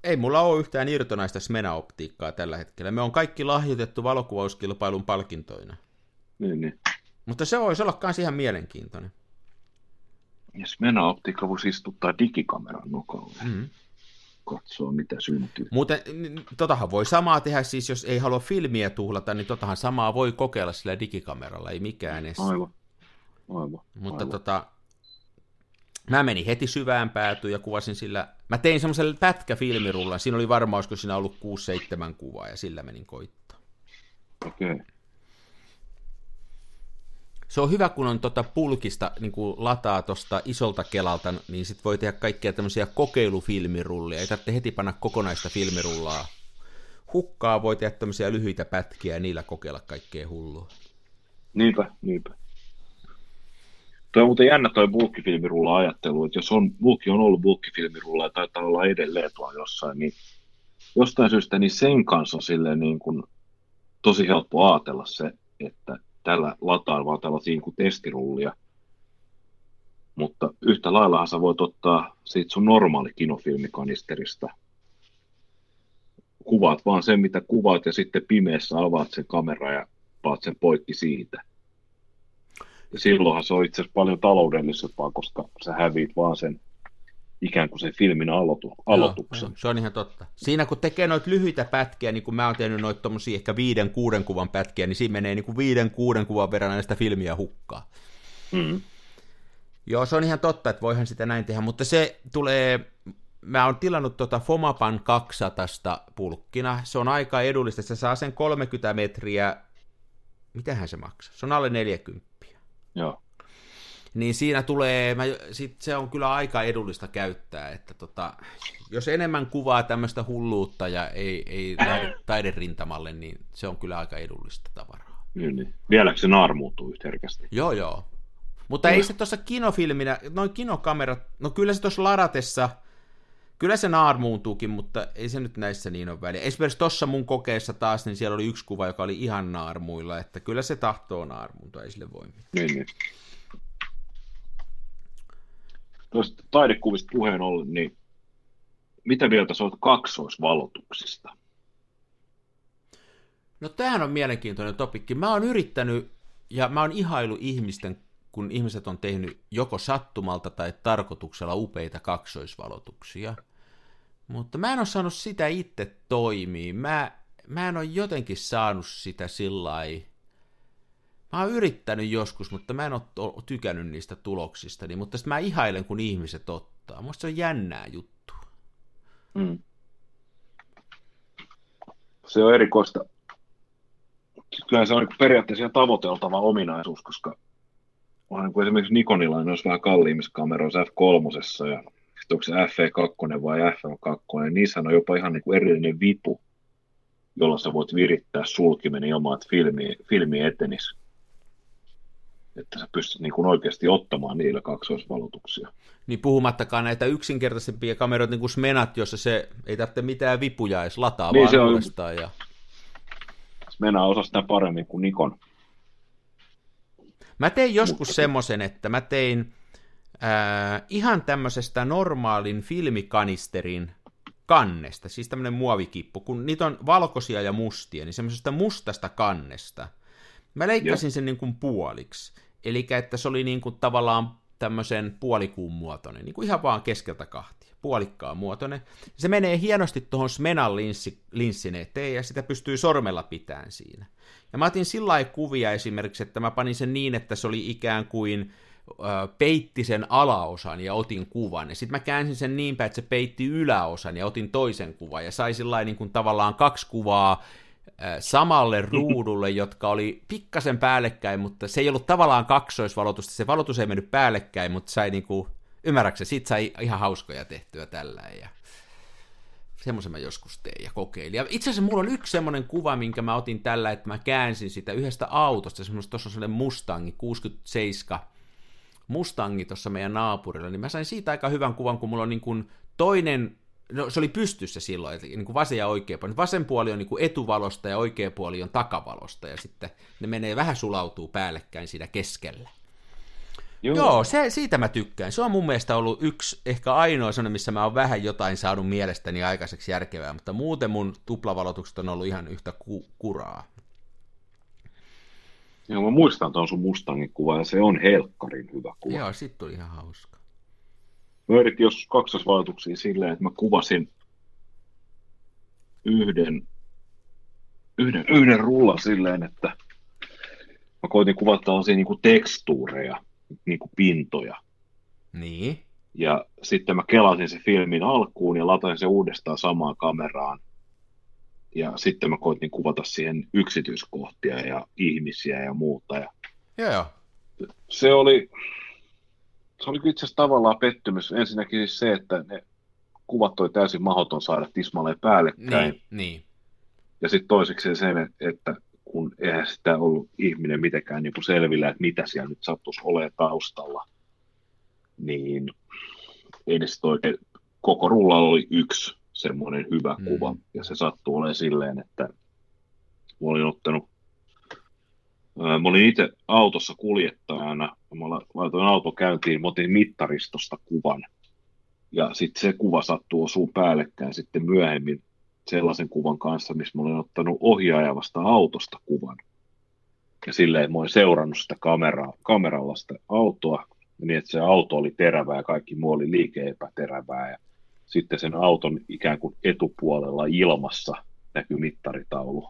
Speaker 2: Ei mulla ole yhtään irtonaista Smena-optiikkaa tällä hetkellä. Me on kaikki lahjoitettu valokuvauskilpailun palkintoina.
Speaker 3: Niin, niin.
Speaker 2: Mutta se voisi olla myös ihan mielenkiintoinen.
Speaker 3: Ja Smena-optiikka voisi istuttaa digikameran nokalle. Mm-hmm. Katsoa, mitä syntyy.
Speaker 2: Muuten, totahan voi samaa tehdä, siis jos ei halua filmiä tuhlata, niin totahan samaa voi kokeilla sillä digikameralla, ei mikään edes.
Speaker 3: Aivan. Aivan.
Speaker 2: Mutta
Speaker 3: Aivan.
Speaker 2: tota, mä menin heti syvään päätyyn ja kuvasin sillä, mä tein semmoiselle pätkäfilmirullan, siinä oli varmaan, olisiko siinä ollut 6-7 kuvaa, ja sillä menin koittaa.
Speaker 3: Okei. Okay
Speaker 2: se on hyvä, kun on tota pulkista niin kuin lataa tuosta isolta kelalta, niin sitten voi tehdä kaikkia tämmöisiä kokeilufilmirullia. Ei tarvitse heti panna kokonaista filmirullaa. Hukkaa voi tehdä tämmöisiä lyhyitä pätkiä ja niillä kokeilla kaikkea hullua.
Speaker 3: Niinpä, niinpä. Tuo on muuten jännä toi bulkkifilmirulla ajattelu, että jos on, bulkki on ollut bulkkifilmirulla ja taitaa olla edelleen tuolla jossain, niin jostain syystä niin sen kanssa silleen niin kuin tosi helppo ajatella se, että tällä lataan vaan tällaisia kuin testirullia. Mutta yhtä laillahan sä voit ottaa siitä sun normaali kinofilmikanisterista. Kuvaat vaan sen, mitä kuvaat, ja sitten pimeässä avaat sen kamera ja paat sen poikki siitä. Ja silloinhan se on itse asiassa paljon taloudellisempaa, koska sä häviit vaan sen ikään kuin sen filmin aloitu, aloituksen. Joo,
Speaker 2: se on ihan totta. Siinä kun tekee noita lyhyitä pätkiä, niin kuin mä oon tehnyt noita tommosia ehkä viiden, kuuden kuvan pätkiä, niin siinä menee niin kuin viiden, kuuden kuvan verran näistä filmiä hukkaa. Mm. Joo, se on ihan totta, että voihan sitä näin tehdä, mutta se tulee, mä oon tilannut tuota Fomapan 200 pulkkina, se on aika edullista, se saa sen 30 metriä, mitähän se maksaa? Se on alle 40.
Speaker 3: Joo
Speaker 2: niin siinä tulee, mä, sit se on kyllä aika edullista käyttää, että tota, jos enemmän kuvaa tämmöistä hulluutta ja ei, ei lähde taiderintamalle, niin se on kyllä aika edullista tavaraa.
Speaker 3: Niin, niin. Vieläkö se naarmuutuu yhtä herkästi?
Speaker 2: Joo, joo. Mutta no. ei se tuossa kinofilminä, noin kinokamerat, no kyllä se tuossa ladatessa, kyllä se naarmuuntuukin, mutta ei se nyt näissä niin ole väliä. Esimerkiksi tuossa mun kokeessa taas, niin siellä oli yksi kuva, joka oli ihan naarmuilla, että kyllä se tahtoo naarmuuntua, ei sille voi mitään.
Speaker 3: Niin, niin tuosta taidekuvista puheen ollen, niin mitä mieltä sä oot kaksoisvalotuksista?
Speaker 2: No tämähän on mielenkiintoinen topikki. Mä oon yrittänyt ja mä oon ihailu ihmisten, kun ihmiset on tehnyt joko sattumalta tai tarkoituksella upeita kaksoisvalotuksia. Mutta mä en ole saanut sitä itse toimii. Mä, mä en ole jotenkin saanut sitä sillä Mä oon yrittänyt joskus, mutta mä en ole tykännyt niistä tuloksista, niin, mutta sitten mä ihailen, kun ihmiset ottaa. Musta se on jännää juttu. Mm.
Speaker 3: Se on erikoista. Kyllä se on niin periaatteessa ihan tavoiteltava ominaisuus, koska on niin kuin esimerkiksi Nikonilla niin olisi vähän kalliimmissa kameroissa F3 ja onko se FE2 vai FM2, niin niissä on jopa ihan niin kuin erillinen vipu, jolla sä voit virittää sulkimen ilman, että filmi, filmi etenisi. Että sä pystyt niin kuin oikeasti ottamaan niillä kaksoisvalotuksia.
Speaker 2: Niin puhumattakaan näitä yksinkertaisempia kameroita, niin kuin Smenat, jossa se ei tarvitse mitään vipuja edes lataa niin, vaan se on... Ja...
Speaker 3: Smena osaa sitä paremmin kuin Nikon.
Speaker 2: Mä tein joskus semmoisen, että mä tein äh, ihan tämmöisestä normaalin filmikanisterin kannesta, siis tämmöinen muovikippu, kun niitä on valkoisia ja mustia, niin semmoisesta mustasta kannesta. Mä leikkasin Joo. sen niin kuin puoliksi. Eli että se oli niin kuin tavallaan tämmöisen puolikuun muotoinen, niin kuin ihan vaan keskeltä kahtia, puolikkaan muotoinen. Se menee hienosti tuohon Smenan linssi, linssin eteen, ja sitä pystyy sormella pitämään siinä. Ja mä otin sillä kuvia esimerkiksi, että mä panin sen niin, että se oli ikään kuin peitti sen alaosan ja otin kuvan. Ja sitten mä käänsin sen niin päin, että se peitti yläosan ja otin toisen kuvan. Ja sai sillä niin kuin tavallaan kaksi kuvaa samalle ruudulle, jotka oli pikkasen päällekkäin, mutta se ei ollut tavallaan kaksoisvalotusta. Se valotus ei mennyt päällekkäin, mutta sai niin kuin, ymmärrätkö, sit sai ihan hauskoja tehtyä tällä. Ja semmoisen mä joskus tein ja kokeilin. Ja itse asiassa mulla on yksi semmoinen kuva, minkä mä otin tällä, että mä käänsin sitä yhdestä autosta, semmoista, tuossa on sellainen Mustangi 67, Mustangi tuossa meidän naapurilla, niin mä sain siitä aika hyvän kuvan, kun mulla on niin kuin toinen, no se oli pystyssä silloin, että niin kuin vasen ja oikea puoli. Vasen puoli on niin kuin etuvalosta ja oikea puoli on takavalosta, ja sitten ne menee vähän sulautuu päällekkäin siinä keskellä. Joo, Joo se, siitä mä tykkään. Se on mun mielestä ollut yksi, ehkä ainoa sellainen, missä mä oon vähän jotain saanut mielestäni aikaiseksi järkevää, mutta muuten mun tuplavalotukset on ollut ihan yhtä ku- kuraa.
Speaker 3: Joo, mä muistan tuon sun Mustangin kuva, ja se on helkkarin hyvä kuva.
Speaker 2: Joo, sit tuli ihan hauska.
Speaker 3: Mä yritin joskus kaksosvalotuksia silleen, että mä kuvasin yhden, yhden, yhden rullan silleen, että mä koitin kuvata tällaisia niin kuin tekstuureja, niin kuin pintoja.
Speaker 2: Niin.
Speaker 3: Ja sitten mä kelasin se filmin alkuun ja latasin se uudestaan samaan kameraan ja sitten mä koitin kuvata siihen yksityiskohtia ja ihmisiä ja muuta. Ja
Speaker 2: joo,
Speaker 3: Se oli, se oli itse asiassa tavallaan pettymys. Ensinnäkin siis se, että ne kuvat oli täysin mahdoton saada tismalleen päällekkäin.
Speaker 2: Niin, niin.
Speaker 3: Ja sitten toiseksi se, että kun eihän sitä ollut ihminen mitenkään niin kuin selvillä, että mitä siellä nyt sattuisi olemaan taustalla, niin ei ne oikein, koko rullalla oli yksi semmoinen hyvä mm. kuva. Ja se sattuu olemaan silleen, että mä olin ottanut, mä olin itse autossa kuljettajana, mä laitoin auto käyntiin, mä otin mittaristosta kuvan. Ja sitten se kuva sattuu osuu päällekkäin sitten myöhemmin sellaisen kuvan kanssa, missä mä olin ottanut ohjaajavasta autosta kuvan. Ja silleen mä olin seurannut sitä kameraa, kameralla sitä autoa, niin että se auto oli terävää ja kaikki muu oli liike epäterävää. Ja sitten sen auton ikään kuin etupuolella ilmassa näkyy mittaritaulu,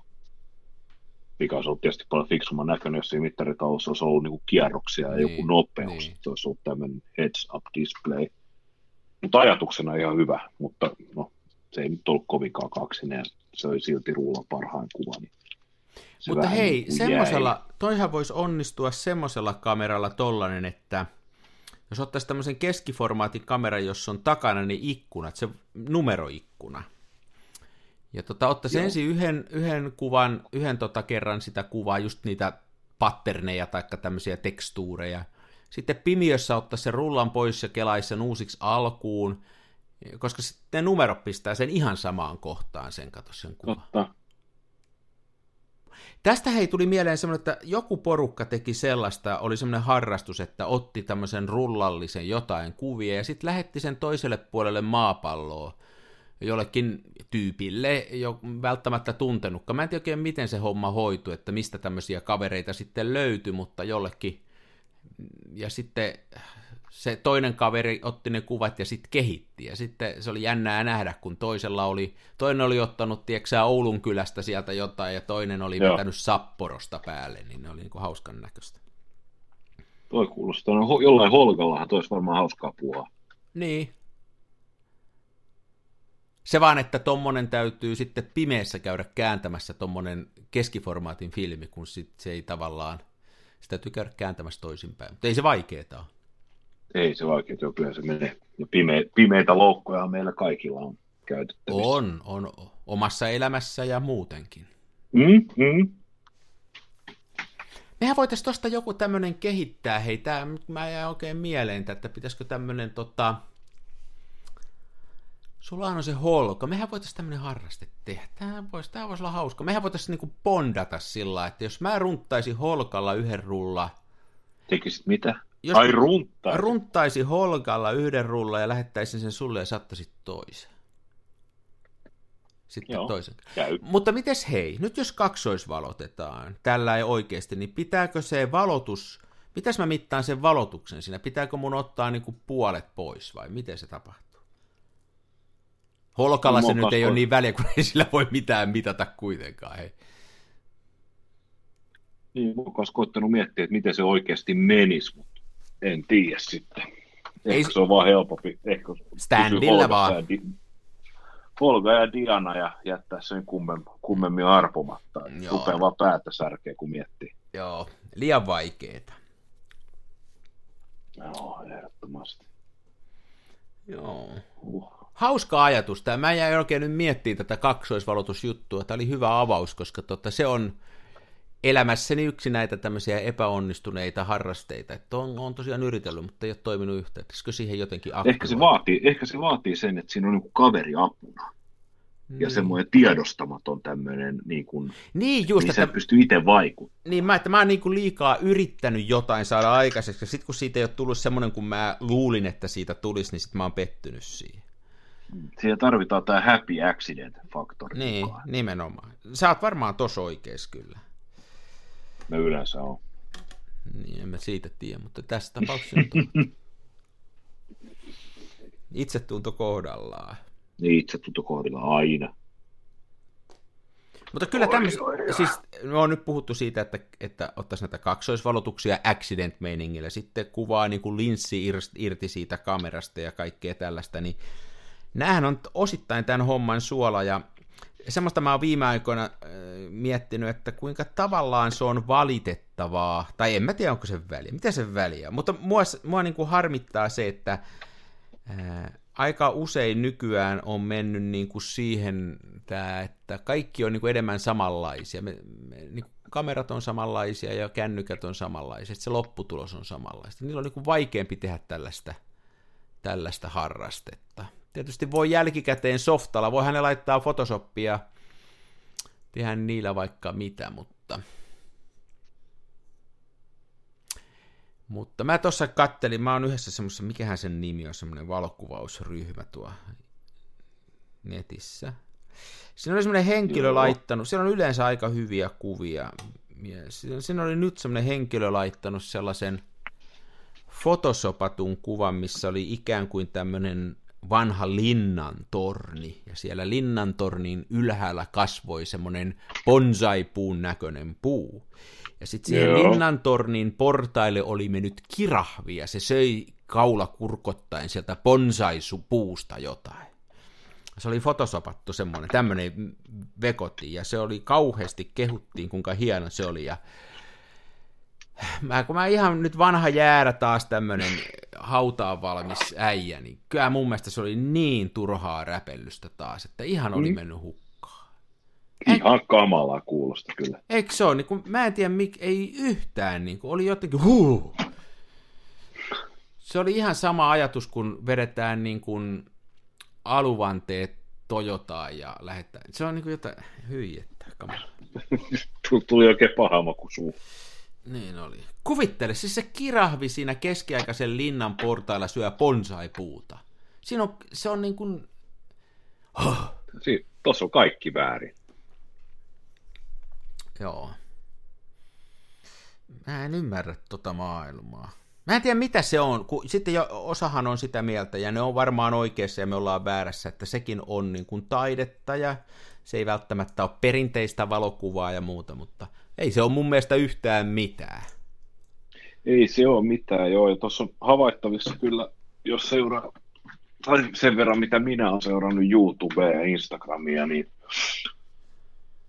Speaker 3: mikä olisi ollut tietysti paljon fiksumman näköinen, jos siinä mittaritaulussa olisi ollut niin kierroksia ja niin, joku nopeus, niin. että olisi ollut tämmöinen heads-up display. Mutta ajatuksena ihan hyvä, mutta no, se ei nyt ollut kovinkaan kaksinen ja se oli silti ruulan parhaan kuva. Niin
Speaker 2: mutta hei, niin semmoisella, toihan voisi onnistua semmoisella kameralla tollanen, että – jos ottaisi tämmöisen keskiformaatin kameran, jossa on takana ne ikkunat, se numeroikkuna, ja tota, ottaisi Joo. ensin yhden, yhden kuvan, yhden tota kerran sitä kuvaa, just niitä patterneja tai tämmöisiä tekstuureja. Sitten pimiössä ottaisi sen rullan pois ja kelaisi sen uusiksi alkuun, koska sitten ne numerot pistää sen ihan samaan kohtaan sen, kato sen kuvan. Totta. Tästä hei tuli mieleen semmoinen, että joku porukka teki sellaista, oli semmoinen harrastus, että otti tämmöisen rullallisen jotain kuvia ja sitten lähetti sen toiselle puolelle maapalloa jollekin tyypille, jo välttämättä tuntenutkaan. Mä en tiedä oikein, miten se homma hoitui, että mistä tämmöisiä kavereita sitten löytyi, mutta jollekin. Ja sitten se toinen kaveri otti ne kuvat ja sitten kehitti. Ja sitten se oli jännää nähdä, kun toisella oli, toinen oli ottanut, tieksää, Oulun kylästä sieltä jotain, ja toinen oli Joo. vetänyt Sapporosta päälle, niin ne oli niin kuin hauskan näköistä.
Speaker 3: Toi kuulostaa, no, jollain holkallahan tois varmaan hauskaa puhua.
Speaker 2: Niin. Se vaan, että tommonen täytyy sitten pimeässä käydä kääntämässä tommonen keskiformaatin filmi, kun sit se ei tavallaan, sitä täytyy käydä kääntämässä toisinpäin. Mutta ei se vaikeeta ole.
Speaker 3: Ei se vaikeeta ole, kyllä se menee. Ja pime, pimeitä loukkoja meillä kaikilla on käytettävissä.
Speaker 2: On, on omassa elämässä ja muutenkin.
Speaker 3: Mm, mm.
Speaker 2: Mehän voitaisiin tuosta joku tämmöinen kehittää, hei, tää, mä jäin oikein mieleen, että pitäisikö tämmöinen tota, Sulla on se holko. Mehän voitaisiin tämmöinen harraste tehdä. Tämä voisi, tämä voisi olla hauska. Mehän voitaisiin niinku bondata sillä, että jos mä runttaisin holkalla yhden rulla.
Speaker 3: Tekisit mitä? Jos Ai runttaisi.
Speaker 2: Runttaisi holkalla yhden rulla ja lähettäisin sen sulle ja saattaisit toisen. Sitten Joo, toisen.
Speaker 3: Käy.
Speaker 2: Mutta mites hei, nyt jos kaksoisvalotetaan, tällä ei oikeasti, niin pitääkö se valotus, mitäs mä mittaan sen valotuksen siinä? Pitääkö mun ottaa niinku puolet pois vai miten se tapahtuu? Holkalla se nyt ei ole niin väliä, kun ei sillä voi mitään mitata kuitenkaan. Hei.
Speaker 3: Niin, mä oon koittanut miettiä, että miten se oikeasti menisi, mutta en tiedä sitten. Ehkä ei, se on vaan helpompi. Ehkä
Speaker 2: standilla vaan. Ja Di-
Speaker 3: Holga ja Diana ja jättää sen kummem, kummemmin arpomatta. Rupeaa vaan päätä särkeä, kun miettii.
Speaker 2: Joo, liian vaikeeta.
Speaker 3: Joo, ehdottomasti.
Speaker 2: Joo. Uh hauska ajatus. Tämä mä jäin oikein nyt miettimään tätä kaksoisvalotusjuttua. Tämä oli hyvä avaus, koska tota, se on elämässäni yksi näitä tämmöisiä epäonnistuneita harrasteita. Että on, on tosiaan yritellyt, mutta ei ole toiminut yhtä. Pitäisikö siihen jotenkin aktivoida?
Speaker 3: Ehkä se, vaatii, ehkä se vaatii sen, että siinä on niin kaveri apuna ja niin. semmoinen tiedostamaton tämmöinen, niin, kuin,
Speaker 2: niin, just,
Speaker 3: niin että, pystyy itse vaikuttamaan.
Speaker 2: Niin, mä, että mä oon niin kuin liikaa yrittänyt jotain saada aikaiseksi, ja sitten kun siitä ei ole tullut semmoinen, kun mä luulin, että siitä tulisi, niin sitten mä oon pettynyt siihen.
Speaker 3: Siihen tarvitaan tämä happy accident-faktori.
Speaker 2: Niin, mukaan. nimenomaan. Sä oot varmaan tos oikees kyllä.
Speaker 3: Me yleensä on.
Speaker 2: Niin, en mä siitä tiedä, mutta tässä tapauksessa on itsetunto kohdallaan.
Speaker 3: Niin, itsetunto kohdallaan aina.
Speaker 2: Mutta kyllä tämmöistä, siis me on nyt puhuttu siitä, että, että ottaisi näitä kaksoisvalotuksia accident-meiningillä, sitten kuvaa niin kuin linssi irti siitä kamerasta ja kaikkea tällaista, niin näähän on osittain tämän homman suola ja semmoista mä oon viime aikoina äh, miettinyt, että kuinka tavallaan se on valitettavaa, tai en mä tiedä onko se väliä, mitä se väliä, mutta mua, mua niin kuin harmittaa se, että äh, aika usein nykyään on mennyt niin kuin siihen, tää, että kaikki on niin kuin enemmän samanlaisia. Me, me, niin kuin kamerat on samanlaisia ja kännykät on samanlaisia, se lopputulos on samanlaista. Niillä on niin kuin vaikeampi tehdä tällaista, tällaista harrastetta. Tietysti voi jälkikäteen softalla, voi ne laittaa Photoshopia, tehdä niillä vaikka mitä, mutta... Mutta mä tuossa kattelin, mä oon yhdessä semmoisessa, mikähän sen nimi on, semmoinen valokuvausryhmä tuo netissä. Siinä oli semmoinen henkilö Joo. laittanut, siellä on yleensä aika hyviä kuvia. Siinä oli nyt semmoinen henkilö laittanut sellaisen fotosopatun kuvan, missä oli ikään kuin tämmöinen vanha linnan torni, ja siellä linnan tornin ylhäällä kasvoi semmoinen bonsai-puun näköinen puu. Ja sitten siihen Joo. linnan tornin portaille oli mennyt kirahvi, ja se söi kaula kurkottaen sieltä bonsai-puusta jotain. Se oli fotosopattu semmoinen, tämmöinen vekoti, ja se oli kauheasti kehuttiin, kuinka hieno se oli, ja mä, kun mä ihan nyt vanha jäädä taas tämmönen hautaan valmis äijä, niin kyllä mun mielestä se oli niin turhaa räpellystä taas, että ihan oli mm. mennyt hukkaan.
Speaker 3: Ihan kamalaa kuulosta kyllä.
Speaker 2: Eikö se ole? Niin kun, mä en tiedä, mik, ei yhtään, niin kun, oli jotenkin huu. Se oli ihan sama ajatus, kun vedetään niin kuin aluvanteet Toyotaan ja lähdetään. Se on niin kuin jotain hyi, kamala.
Speaker 3: Tuli oikein paha maku suu.
Speaker 2: Niin oli. Kuvittele, siis se kirahvi siinä keskiaikaisen linnan portailla syö bonsai-puuta. Siinä on, se on niin kuin...
Speaker 3: Oh. Si- Tuossa on kaikki väärin.
Speaker 2: Joo. Mä en ymmärrä tota maailmaa. Mä en tiedä, mitä se on, kun sitten jo osahan on sitä mieltä, ja ne on varmaan oikeassa, ja me ollaan väärässä, että sekin on niin kuin taidetta, ja se ei välttämättä ole perinteistä valokuvaa ja muuta, mutta ei se ole mun mielestä yhtään mitään.
Speaker 3: Ei se ole mitään, joo, ja tuossa on havaittavissa kyllä, jos seuraa, tai sen verran mitä minä olen seurannut YouTubea ja Instagramia, niin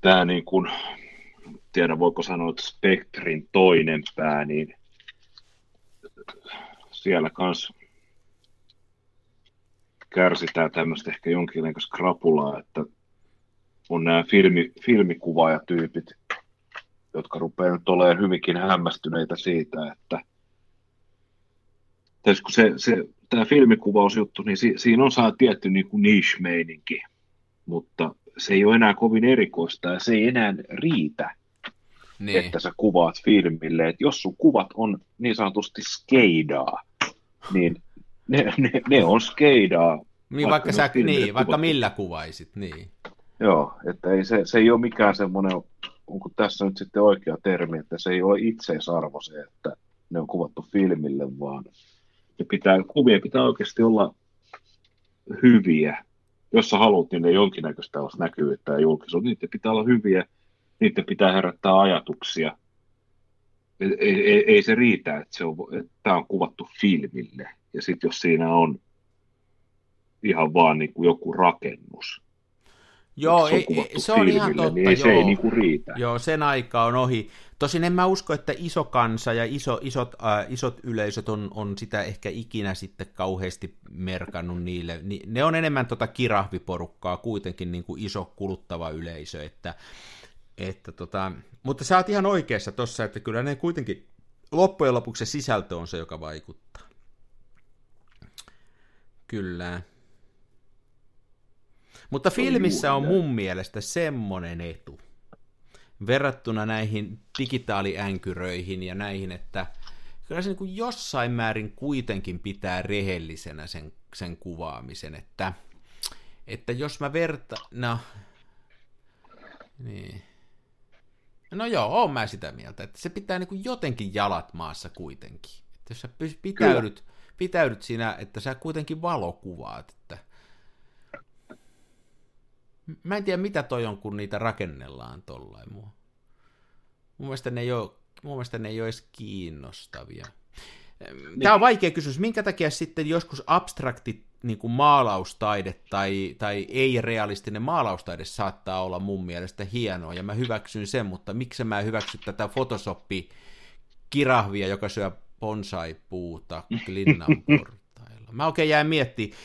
Speaker 3: tämä niin kuin, tiedä voiko sanoa, että spektrin toinen pää, niin siellä kanssa kärsitään tämmöistä ehkä jonkinlaista skrapulaa, että on nämä filmi, filmikuvaajatyypit, jotka rupeaa nyt olemaan hyvinkin hämmästyneitä siitä, että kun se, se, tämä filmikuvausjuttu, niin si, siinä on saa tietty niin kuin niche-meininki, mutta se ei ole enää kovin erikoista ja se ei enää riitä, niin. että sä kuvaat filmille. että jos sun kuvat on niin sanotusti skeidaa, niin ne, ne, ne on skeidaa.
Speaker 2: Niin, vaikka, vaikka, sä, niin, vaikka millä kuvaisit, niin.
Speaker 3: Joo, että ei, se, se ei ole mikään semmoinen, onko tässä nyt sitten oikea termi, että se ei ole itseisarvo se, että ne on kuvattu filmille, vaan ne pitää, kuvien pitää oikeasti olla hyviä. Jos sä haluat niille jonkinnäköistä tällaista näkyvyyttä ja julkisuutta, niiden pitää olla hyviä, niiden pitää herättää ajatuksia. Ei, ei, ei se riitä, että, se on, että tämä on kuvattu filmille. Ja sitten jos siinä on ihan vaan niin kuin joku rakennus,
Speaker 2: Joo, se on, ei, se on ihan totta.
Speaker 3: Niin ei, joo. se ei niinku riitä.
Speaker 2: Joo, sen aika on ohi. Tosin en mä usko, että iso kansa ja iso, isot, äh, isot yleisöt on, on sitä ehkä ikinä sitten kauheasti merkannut niille. Ni, ne on enemmän tota kirahviporukkaa kuitenkin niin kuin iso kuluttava yleisö. Että, että tota, mutta sä oot ihan oikeassa tossa, että kyllä ne kuitenkin loppujen lopuksi se sisältö on se, joka vaikuttaa. Kyllä. Mutta filmissä on mun mielestä semmonen etu, verrattuna näihin digitaaliänkyröihin ja näihin, että kyllä se niin kuin jossain määrin kuitenkin pitää rehellisenä sen, sen kuvaamisen, että, että jos mä verta... No, niin. No joo, oon mä sitä mieltä, että se pitää niin kuin jotenkin jalat maassa kuitenkin. Että jos sä pitäydyt, pitäydyt siinä, että sä kuitenkin valokuvaat, että Mä en tiedä, mitä toi on, kun niitä rakennellaan tollain muu. Mun mielestä ne ei ole, mun mielestä ne ei ole edes kiinnostavia. Niin. Tämä on vaikea kysymys. Minkä takia sitten joskus abstrakti niin kuin maalaustaide tai, tai ei-realistinen maalaustaide saattaa olla mun mielestä hienoa, ja mä hyväksyn sen, mutta miksi mä hyväksy tätä Photoshopia kirahvia, joka syö bonsai-puuta Linnan portailla. Mä oikein jäin miettimään,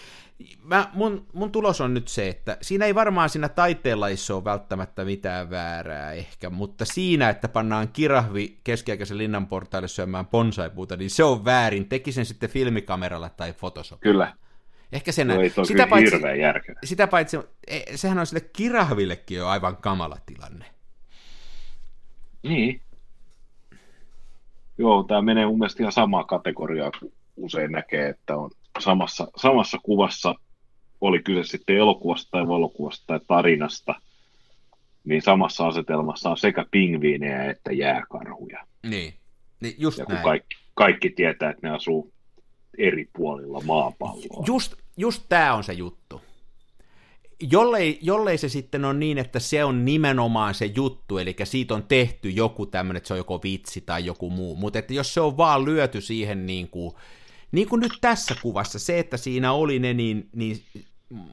Speaker 2: mä, mun, mun tulos on nyt se, että siinä ei varmaan siinä taiteenlajissa ole välttämättä mitään väärää ehkä, mutta siinä, että pannaan kirahvi keskiaikaisen linnan portaille syömään bonsaipuuta, niin se on väärin. Teki sen sitten filmikameralla tai Photoshop.
Speaker 3: Kyllä.
Speaker 2: Ehkä sen
Speaker 3: no, sitä, paitsi,
Speaker 2: sitä paitsi, e, sehän on sille kirahvillekin jo aivan kamala tilanne.
Speaker 3: Niin. Joo, tämä menee mun mielestä ihan samaa kategoriaa, kun usein näkee, että on samassa, samassa kuvassa, oli kyse sitten elokuvasta tai valokuvasta tai tarinasta, niin samassa asetelmassa on sekä pingviinejä että jääkarhuja.
Speaker 2: Niin, niin just
Speaker 3: ja
Speaker 2: kun näin.
Speaker 3: Kaikki, kaikki tietää, että ne asuu eri puolilla maapalloa.
Speaker 2: Just, just tämä on se juttu. Jollei, jollei se sitten on niin, että se on nimenomaan se juttu, eli siitä on tehty joku tämmöinen, että se on joko vitsi tai joku muu, mutta että jos se on vaan lyöty siihen niin kuin, niin kuin nyt tässä kuvassa, se, että siinä oli ne, niin, niin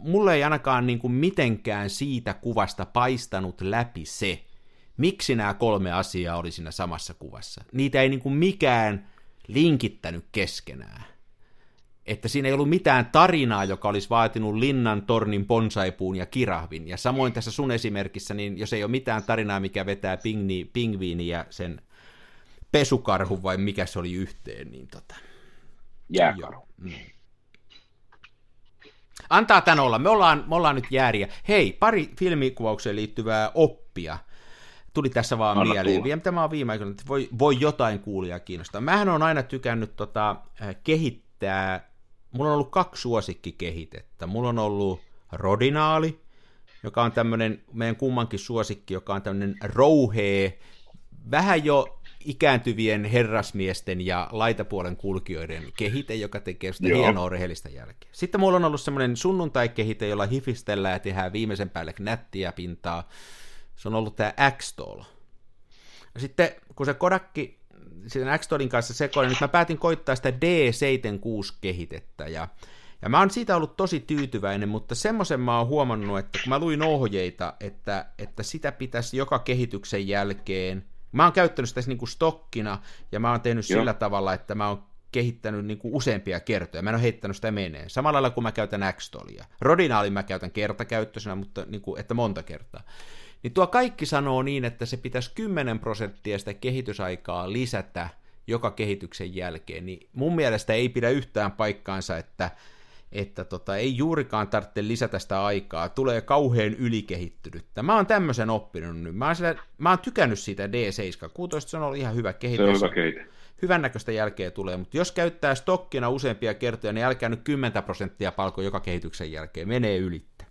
Speaker 2: mulle ei ainakaan niin kuin mitenkään siitä kuvasta paistanut läpi se, miksi nämä kolme asiaa oli siinä samassa kuvassa. Niitä ei niin kuin mikään linkittänyt keskenään. Että siinä ei ollut mitään tarinaa, joka olisi vaatinut linnan, tornin, bonsaipuun ja kirahvin. Ja samoin tässä sun esimerkissä, niin jos ei ole mitään tarinaa, mikä vetää pingviini ja sen pesukarhun vai mikä se oli yhteen, niin tota,
Speaker 3: jääkaru. Mm.
Speaker 2: Antaa tän olla. Me ollaan, me ollaan nyt jääriä. Hei, pari filmikuvaukseen liittyvää oppia tuli tässä vaan Anna mieleen. Tulla. Mitä mä oon viime aikoina, että voi, voi jotain kuulia kiinnostaa. Mähän on aina tykännyt tota, äh, kehittää, mulla on ollut kaksi suosikkikehitettä. Mulla on ollut Rodinaali, joka on tämmöinen meidän kummankin suosikki, joka on tämmöinen rouhee, vähän jo ikääntyvien herrasmiesten ja laitapuolen kulkijoiden kehite, joka tekee sitä
Speaker 3: Joo.
Speaker 2: hienoa rehellistä jälkeä. Sitten mulla on ollut semmoinen sunnuntai-kehite, jolla hifistellään ja tehdään viimeisen päälle nättiä pintaa. Se on ollut tämä. Ja sitten kun se Kodakki sen x kanssa sekoili, niin nyt mä päätin koittaa sitä D76-kehitettä, ja, ja mä oon siitä ollut tosi tyytyväinen, mutta semmoisen mä oon huomannut, että kun mä luin ohjeita, että, että sitä pitäisi joka kehityksen jälkeen, mä oon käyttänyt sitä niin kuin stokkina, ja mä oon tehnyt
Speaker 3: Joo.
Speaker 2: sillä tavalla, että mä oon kehittänyt niin kuin useampia kertoja. Mä en ole heittänyt sitä meneen. Samalla lailla kuin mä käytän X-Tolia. Rodinaalin mä käytän kertakäyttöisenä, mutta niin kuin, että monta kertaa. Niin tuo kaikki sanoo niin, että se pitäisi 10 prosenttia sitä kehitysaikaa lisätä joka kehityksen jälkeen. Niin mun mielestä ei pidä yhtään paikkaansa, että, että tota, ei juurikaan tarvitse lisätä sitä aikaa. Tulee kauhean ylikehittynyttä. Mä oon tämmöisen oppinut nyt. Mä oon, sillä, mä oon tykännyt siitä D7. 16 se on ollut ihan hyvä
Speaker 3: Se
Speaker 2: kehitys
Speaker 3: on hyvä kehite.
Speaker 2: hyvännäköistä jälkeä tulee, mutta jos käyttää stokkina useampia kertoja, niin älkää nyt 10 prosenttia palko joka kehityksen jälkeen, menee ylitte.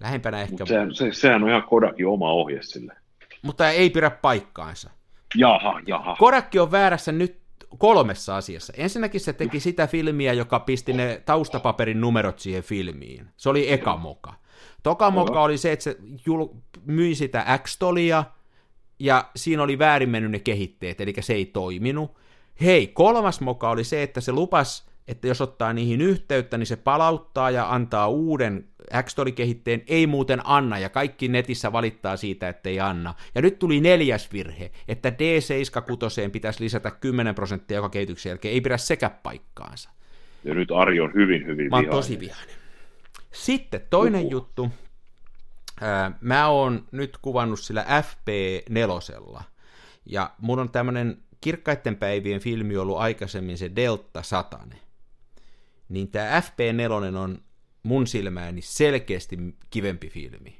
Speaker 2: Lähempänä ehkä,
Speaker 3: Mutta sehän, se, sehän on ihan Kodakin oma ohje sille.
Speaker 2: mutta ei pidä paikkaansa.
Speaker 3: Jaha, jaha.
Speaker 2: Kodakki on väärässä nyt kolmessa asiassa. Ensinnäkin se teki sitä filmiä, joka pisti ne taustapaperin numerot siihen filmiin. Se oli eka moka. Toka moka oli se, että se jul- myi sitä X-tolia, ja siinä oli väärin mennyt ne kehitteet, eli se ei toiminut. Hei, kolmas moka oli se, että se lupas, että jos ottaa niihin yhteyttä, niin se palauttaa ja antaa uuden x kehitteen ei muuten anna, ja kaikki netissä valittaa siitä, että ei anna. Ja nyt tuli neljäs virhe, että D76 pitäisi lisätä 10 prosenttia joka kehityksen jälkeen, ei pidä sekä paikkaansa.
Speaker 3: Ja nyt Ari on hyvin, hyvin
Speaker 2: Mä oon
Speaker 3: vihainen.
Speaker 2: tosi vihainen. Sitten toinen
Speaker 3: Uhu.
Speaker 2: juttu. Mä oon nyt kuvannut sillä FP4. Ja mun on tämmönen kirkkaiden päivien filmi ollut aikaisemmin se Delta Satane. Niin tää FP4 on mun silmääni selkeästi kivempi filmi.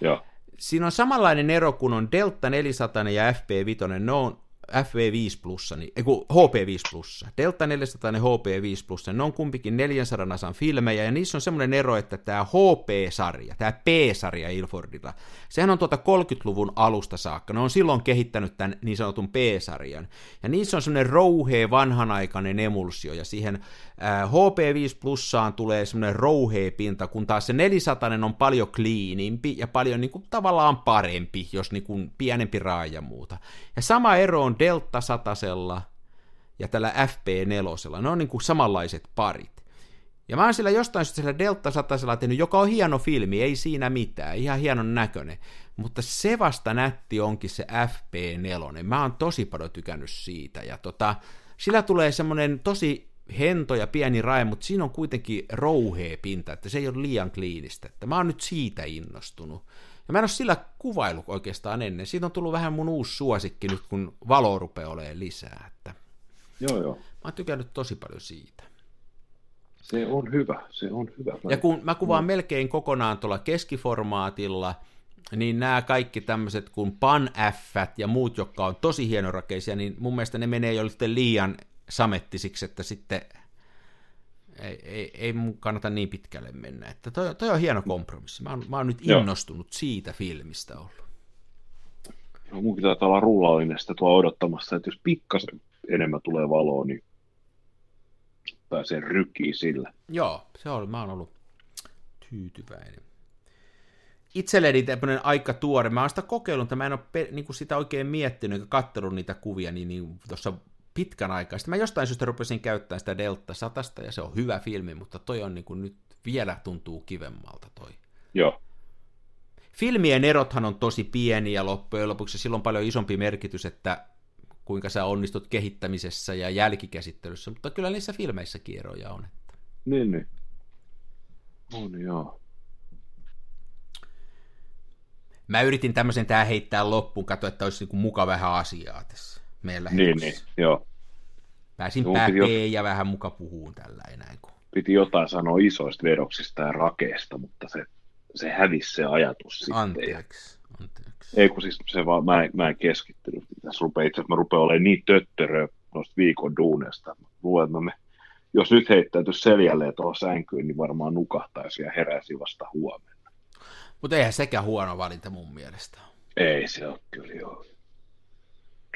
Speaker 3: Joo.
Speaker 2: Siinä on samanlainen ero kuin on Delta 400 ja FP5, ne on FV5 plussa, niin, ei kun HP5 plussa. Delta 400 ja HP5 plussa, ne on kumpikin 400 asan filmejä, ja niissä on semmoinen ero, että tämä HP-sarja, tämä P-sarja Ilfordilla, sehän on tuota 30-luvun alusta saakka, ne on silloin kehittänyt tämän niin sanotun P-sarjan, ja niissä on semmoinen rouhea vanhanaikainen emulsio, ja siihen ää, HP5 plussaan tulee semmoinen rouhea pinta, kun taas se 400 on paljon kliinimpi ja paljon niin kuin, tavallaan parempi, jos niin kuin, pienempi raaja ja muuta. Ja sama ero on Delta satasella ja tällä FP4. Ne on niin kuin samanlaiset parit. Ja mä oon sillä jostain syystä sillä Delta satasella tehnyt, joka on hieno filmi, ei siinä mitään, ihan hienon näköinen. Mutta se vasta nätti onkin se FP4. Mä oon tosi paljon tykännyt siitä. Ja tota, sillä tulee semmonen tosi hento ja pieni rae, mutta siinä on kuitenkin rouhea pinta, että se ei ole liian kliinistä. Että mä oon nyt siitä innostunut. Ja mä en ole sillä kuvailu oikeastaan ennen. Siitä on tullut vähän mun uusi suosikki nyt, kun valo rupeaa olemaan lisää. Että
Speaker 3: Joo, joo.
Speaker 2: mä oon tykännyt tosi paljon siitä.
Speaker 3: Se on hyvä, se on hyvä.
Speaker 2: Ja kun mä kuvaan melkein kokonaan tuolla keskiformaatilla, niin nämä kaikki tämmöiset kuin pan ja muut, jotka on tosi hienorakeisia, niin mun mielestä ne menee jo liian samettisiksi, että sitten ei, ei, ei mun kannata niin pitkälle mennä. Että toi, toi on hieno kompromissi. Mä oon, mä oon nyt
Speaker 3: Joo.
Speaker 2: innostunut siitä filmistä ollut.
Speaker 3: No, munkin taitaa olla rullallinen sitä tuo odottamassa, että jos pikkasen enemmän tulee valoa, niin pääsee rykiin sillä.
Speaker 2: Joo, se on, mä oon ollut tyytyväinen. Itselleni tämmöinen aika tuore, mä oon sitä kokeillut, mutta mä en ole pe- niin sitä oikein miettinyt eikä katsellut niitä kuvia niin, niin tuossa pitkän aikaa. Sitten mä jostain syystä rupesin käyttämään sitä Delta 100 ja se on hyvä filmi, mutta toi on niin kuin nyt vielä tuntuu kivemmalta toi.
Speaker 3: Joo,
Speaker 2: Filmien erothan on tosi pieniä loppujen lopuksi, ja sillä on paljon isompi merkitys, että kuinka sä onnistut kehittämisessä ja jälkikäsittelyssä, mutta kyllä niissä filmeissäkin eroja on.
Speaker 3: niin, niin. On joo.
Speaker 2: Mä yritin tämmöisen tää heittää loppuun, katsoa, että olisi niinku muka vähän asiaa tässä meidän
Speaker 3: Niin, niin, joo.
Speaker 2: Pääsin pääpeen
Speaker 3: piti
Speaker 2: ja vähän muka puhuun tällä enää. Kun...
Speaker 3: Piti jotain sanoa isoista vedoksista ja rakeesta, mutta se, se hävisi se ajatus sitten. Ja,
Speaker 2: Anteeksi, anteeksi.
Speaker 3: ei kun siis se vaan, mä en, mä en keskittynyt. Tässä rupeaa itse asiassa, mä rupean olemaan niin töttörö noista viikon duuneista. Mä Luulen, että me, jos nyt heittäytyisi seljälleen tuohon sänkyyn, niin varmaan nukahtaisi ja heräisi vasta huomenna.
Speaker 2: Mutta eihän sekään huono valinta mun mielestä.
Speaker 3: Ei se ole kyllä joo.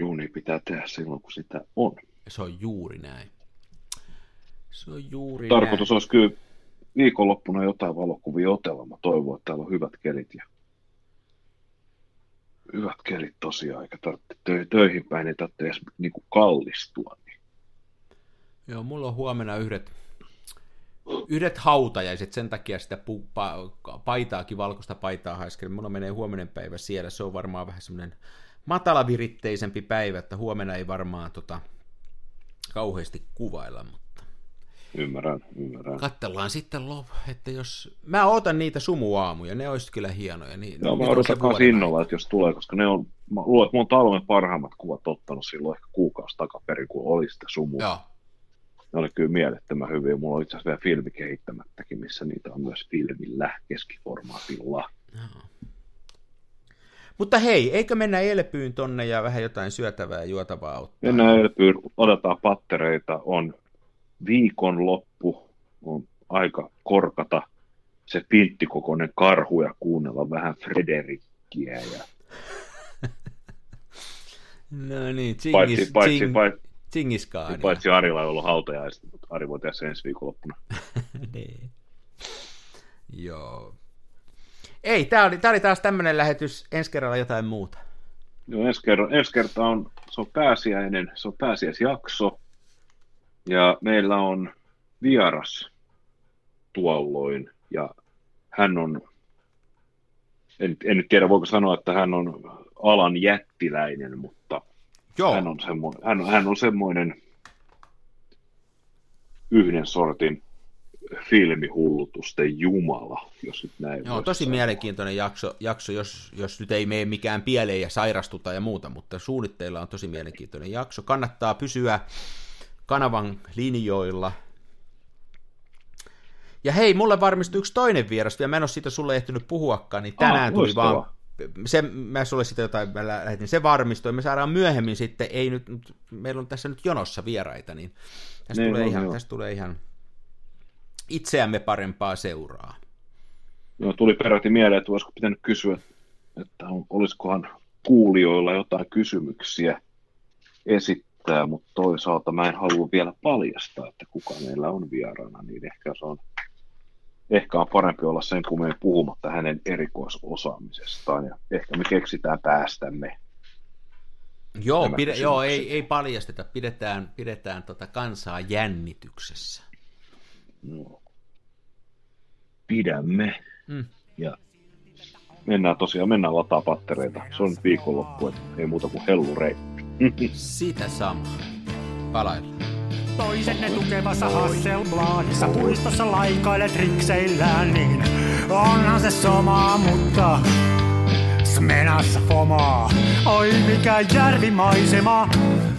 Speaker 3: Duuni pitää tehdä silloin, kun sitä on.
Speaker 2: Se on juuri näin. Se on juuri
Speaker 3: Tarkoitus
Speaker 2: näin.
Speaker 3: olisi kyllä viikonloppuna jotain valokuvia otella. Mä toivon, että täällä on hyvät kelit ja hyvät kelit tosiaan, eikä tarvitse tö- töihin päin, ei tarvitse edes niin kuin kallistua. Niin.
Speaker 2: Joo, mulla on huomenna yhdet, yhdet hautajaiset, sen takia sitä pu, pa, paitaakin, valkoista paitaa haiskelen. Mulla menee huominen päivä siellä, se on varmaan vähän semmoinen matalaviritteisempi päivä, että huomenna ei varmaan tota, kauheasti kuvailla, mutta
Speaker 3: Ymmärrän, ymmärrän.
Speaker 2: katsellaan sitten, lop, että jos... Mä ootan niitä sumuaamuja, ne olisi kyllä hienoja. Niin,
Speaker 3: Joo, mä
Speaker 2: nyt on
Speaker 3: odotan
Speaker 2: vuoden
Speaker 3: innolla, että jos tulee, koska ne on, mä luulen, että mä oon talven parhaimmat kuvat ottanut silloin ehkä kuukausi takaperin, kun oli sitä sumua.
Speaker 2: Joo,
Speaker 3: Ne oli kyllä mielettömän hyviä. Mulla on itse asiassa vielä filmi kehittämättäkin, missä niitä on myös filmillä keskiformaatilla.
Speaker 2: Joo. Mutta hei, eikö mennä Elpyyn tonne ja vähän jotain syötävää ja juotavaa ottaa?
Speaker 3: Mennään elpyyn, otetaan pattereita, on viikonloppu, on aika korkata se pinttikokoinen karhu ja kuunnella vähän Frederikkiä. Ja
Speaker 2: No niin,
Speaker 3: paitsi,
Speaker 2: Tsingis,
Speaker 3: paitsi,
Speaker 2: tsing,
Speaker 3: paitsi,
Speaker 2: Tsingiskaania.
Speaker 3: paitsi Arilla on ollut hautajaiset, mutta Ari voi tehdä sen ensi viikonloppuna.
Speaker 2: niin. Joo. Ei, tää oli, tää oli taas tämmönen lähetys, ensi kerralla jotain muuta.
Speaker 3: Joo, ensi, kerran, ensi kerta on, se on pääsiäinen, se on pääsiäisjakso, ja meillä on vieras tuolloin, ja hän on, en, en nyt tiedä voiko sanoa, että hän on alan jättiläinen, mutta
Speaker 2: Joo,
Speaker 3: hän on, semmo, hän, on- hän on semmoinen yhden sortin filmihullutusten jumala, jos nyt näin
Speaker 2: Joo, tosi
Speaker 3: sanoa.
Speaker 2: mielenkiintoinen jakso, jakso jos, jos nyt ei mene mikään pieleen ja sairastuta ja muuta, mutta suunnitteilla on tosi mielenkiintoinen jakso. Kannattaa pysyä kanavan linjoilla. Ja hei, mulle varmistui yksi toinen vieras, vielä mä en ole siitä sulle ehtinyt puhuakaan, niin tänään
Speaker 3: Ah,
Speaker 2: tuli vaan, se, mä sulle sitä jotain, mä lähetin, se varmistui, me saadaan myöhemmin sitten, ei nyt, meillä on tässä nyt jonossa vieraita, niin tästä,
Speaker 3: Niin
Speaker 2: tulee,
Speaker 3: on,
Speaker 2: ihan,
Speaker 3: joo.
Speaker 2: tästä tulee ihan itseämme parempaa seuraa.
Speaker 3: Joo, tuli peräti mieleen, että olisiko pitänyt kysyä, että on, olisikohan kuulijoilla jotain kysymyksiä esittää, mutta toisaalta mä en halua vielä paljastaa, että kuka meillä on vieraana, niin ehkä se on, ehkä on parempi olla sen kummemmin puhumatta hänen erikoisosaamisestaan, ja ehkä me keksitään päästämme.
Speaker 2: Joo, pide, joo ei, ei paljasteta, pidetään, pidetään tota kansaa jännityksessä.
Speaker 3: No, pidämme,
Speaker 2: Mm.
Speaker 3: ja mennään tosiaan, mennään lataa pattereita. Se on nyt viikonloppu, että ei muuta kuin hellurei.
Speaker 2: Sitä sama. Palaillaan.
Speaker 1: Toisenne tukevassa Hasselbladissa puistossa laikailet rikseillään, niin onhan se sama, mutta Smenassa fomaa. Oi mikä järvimaisema,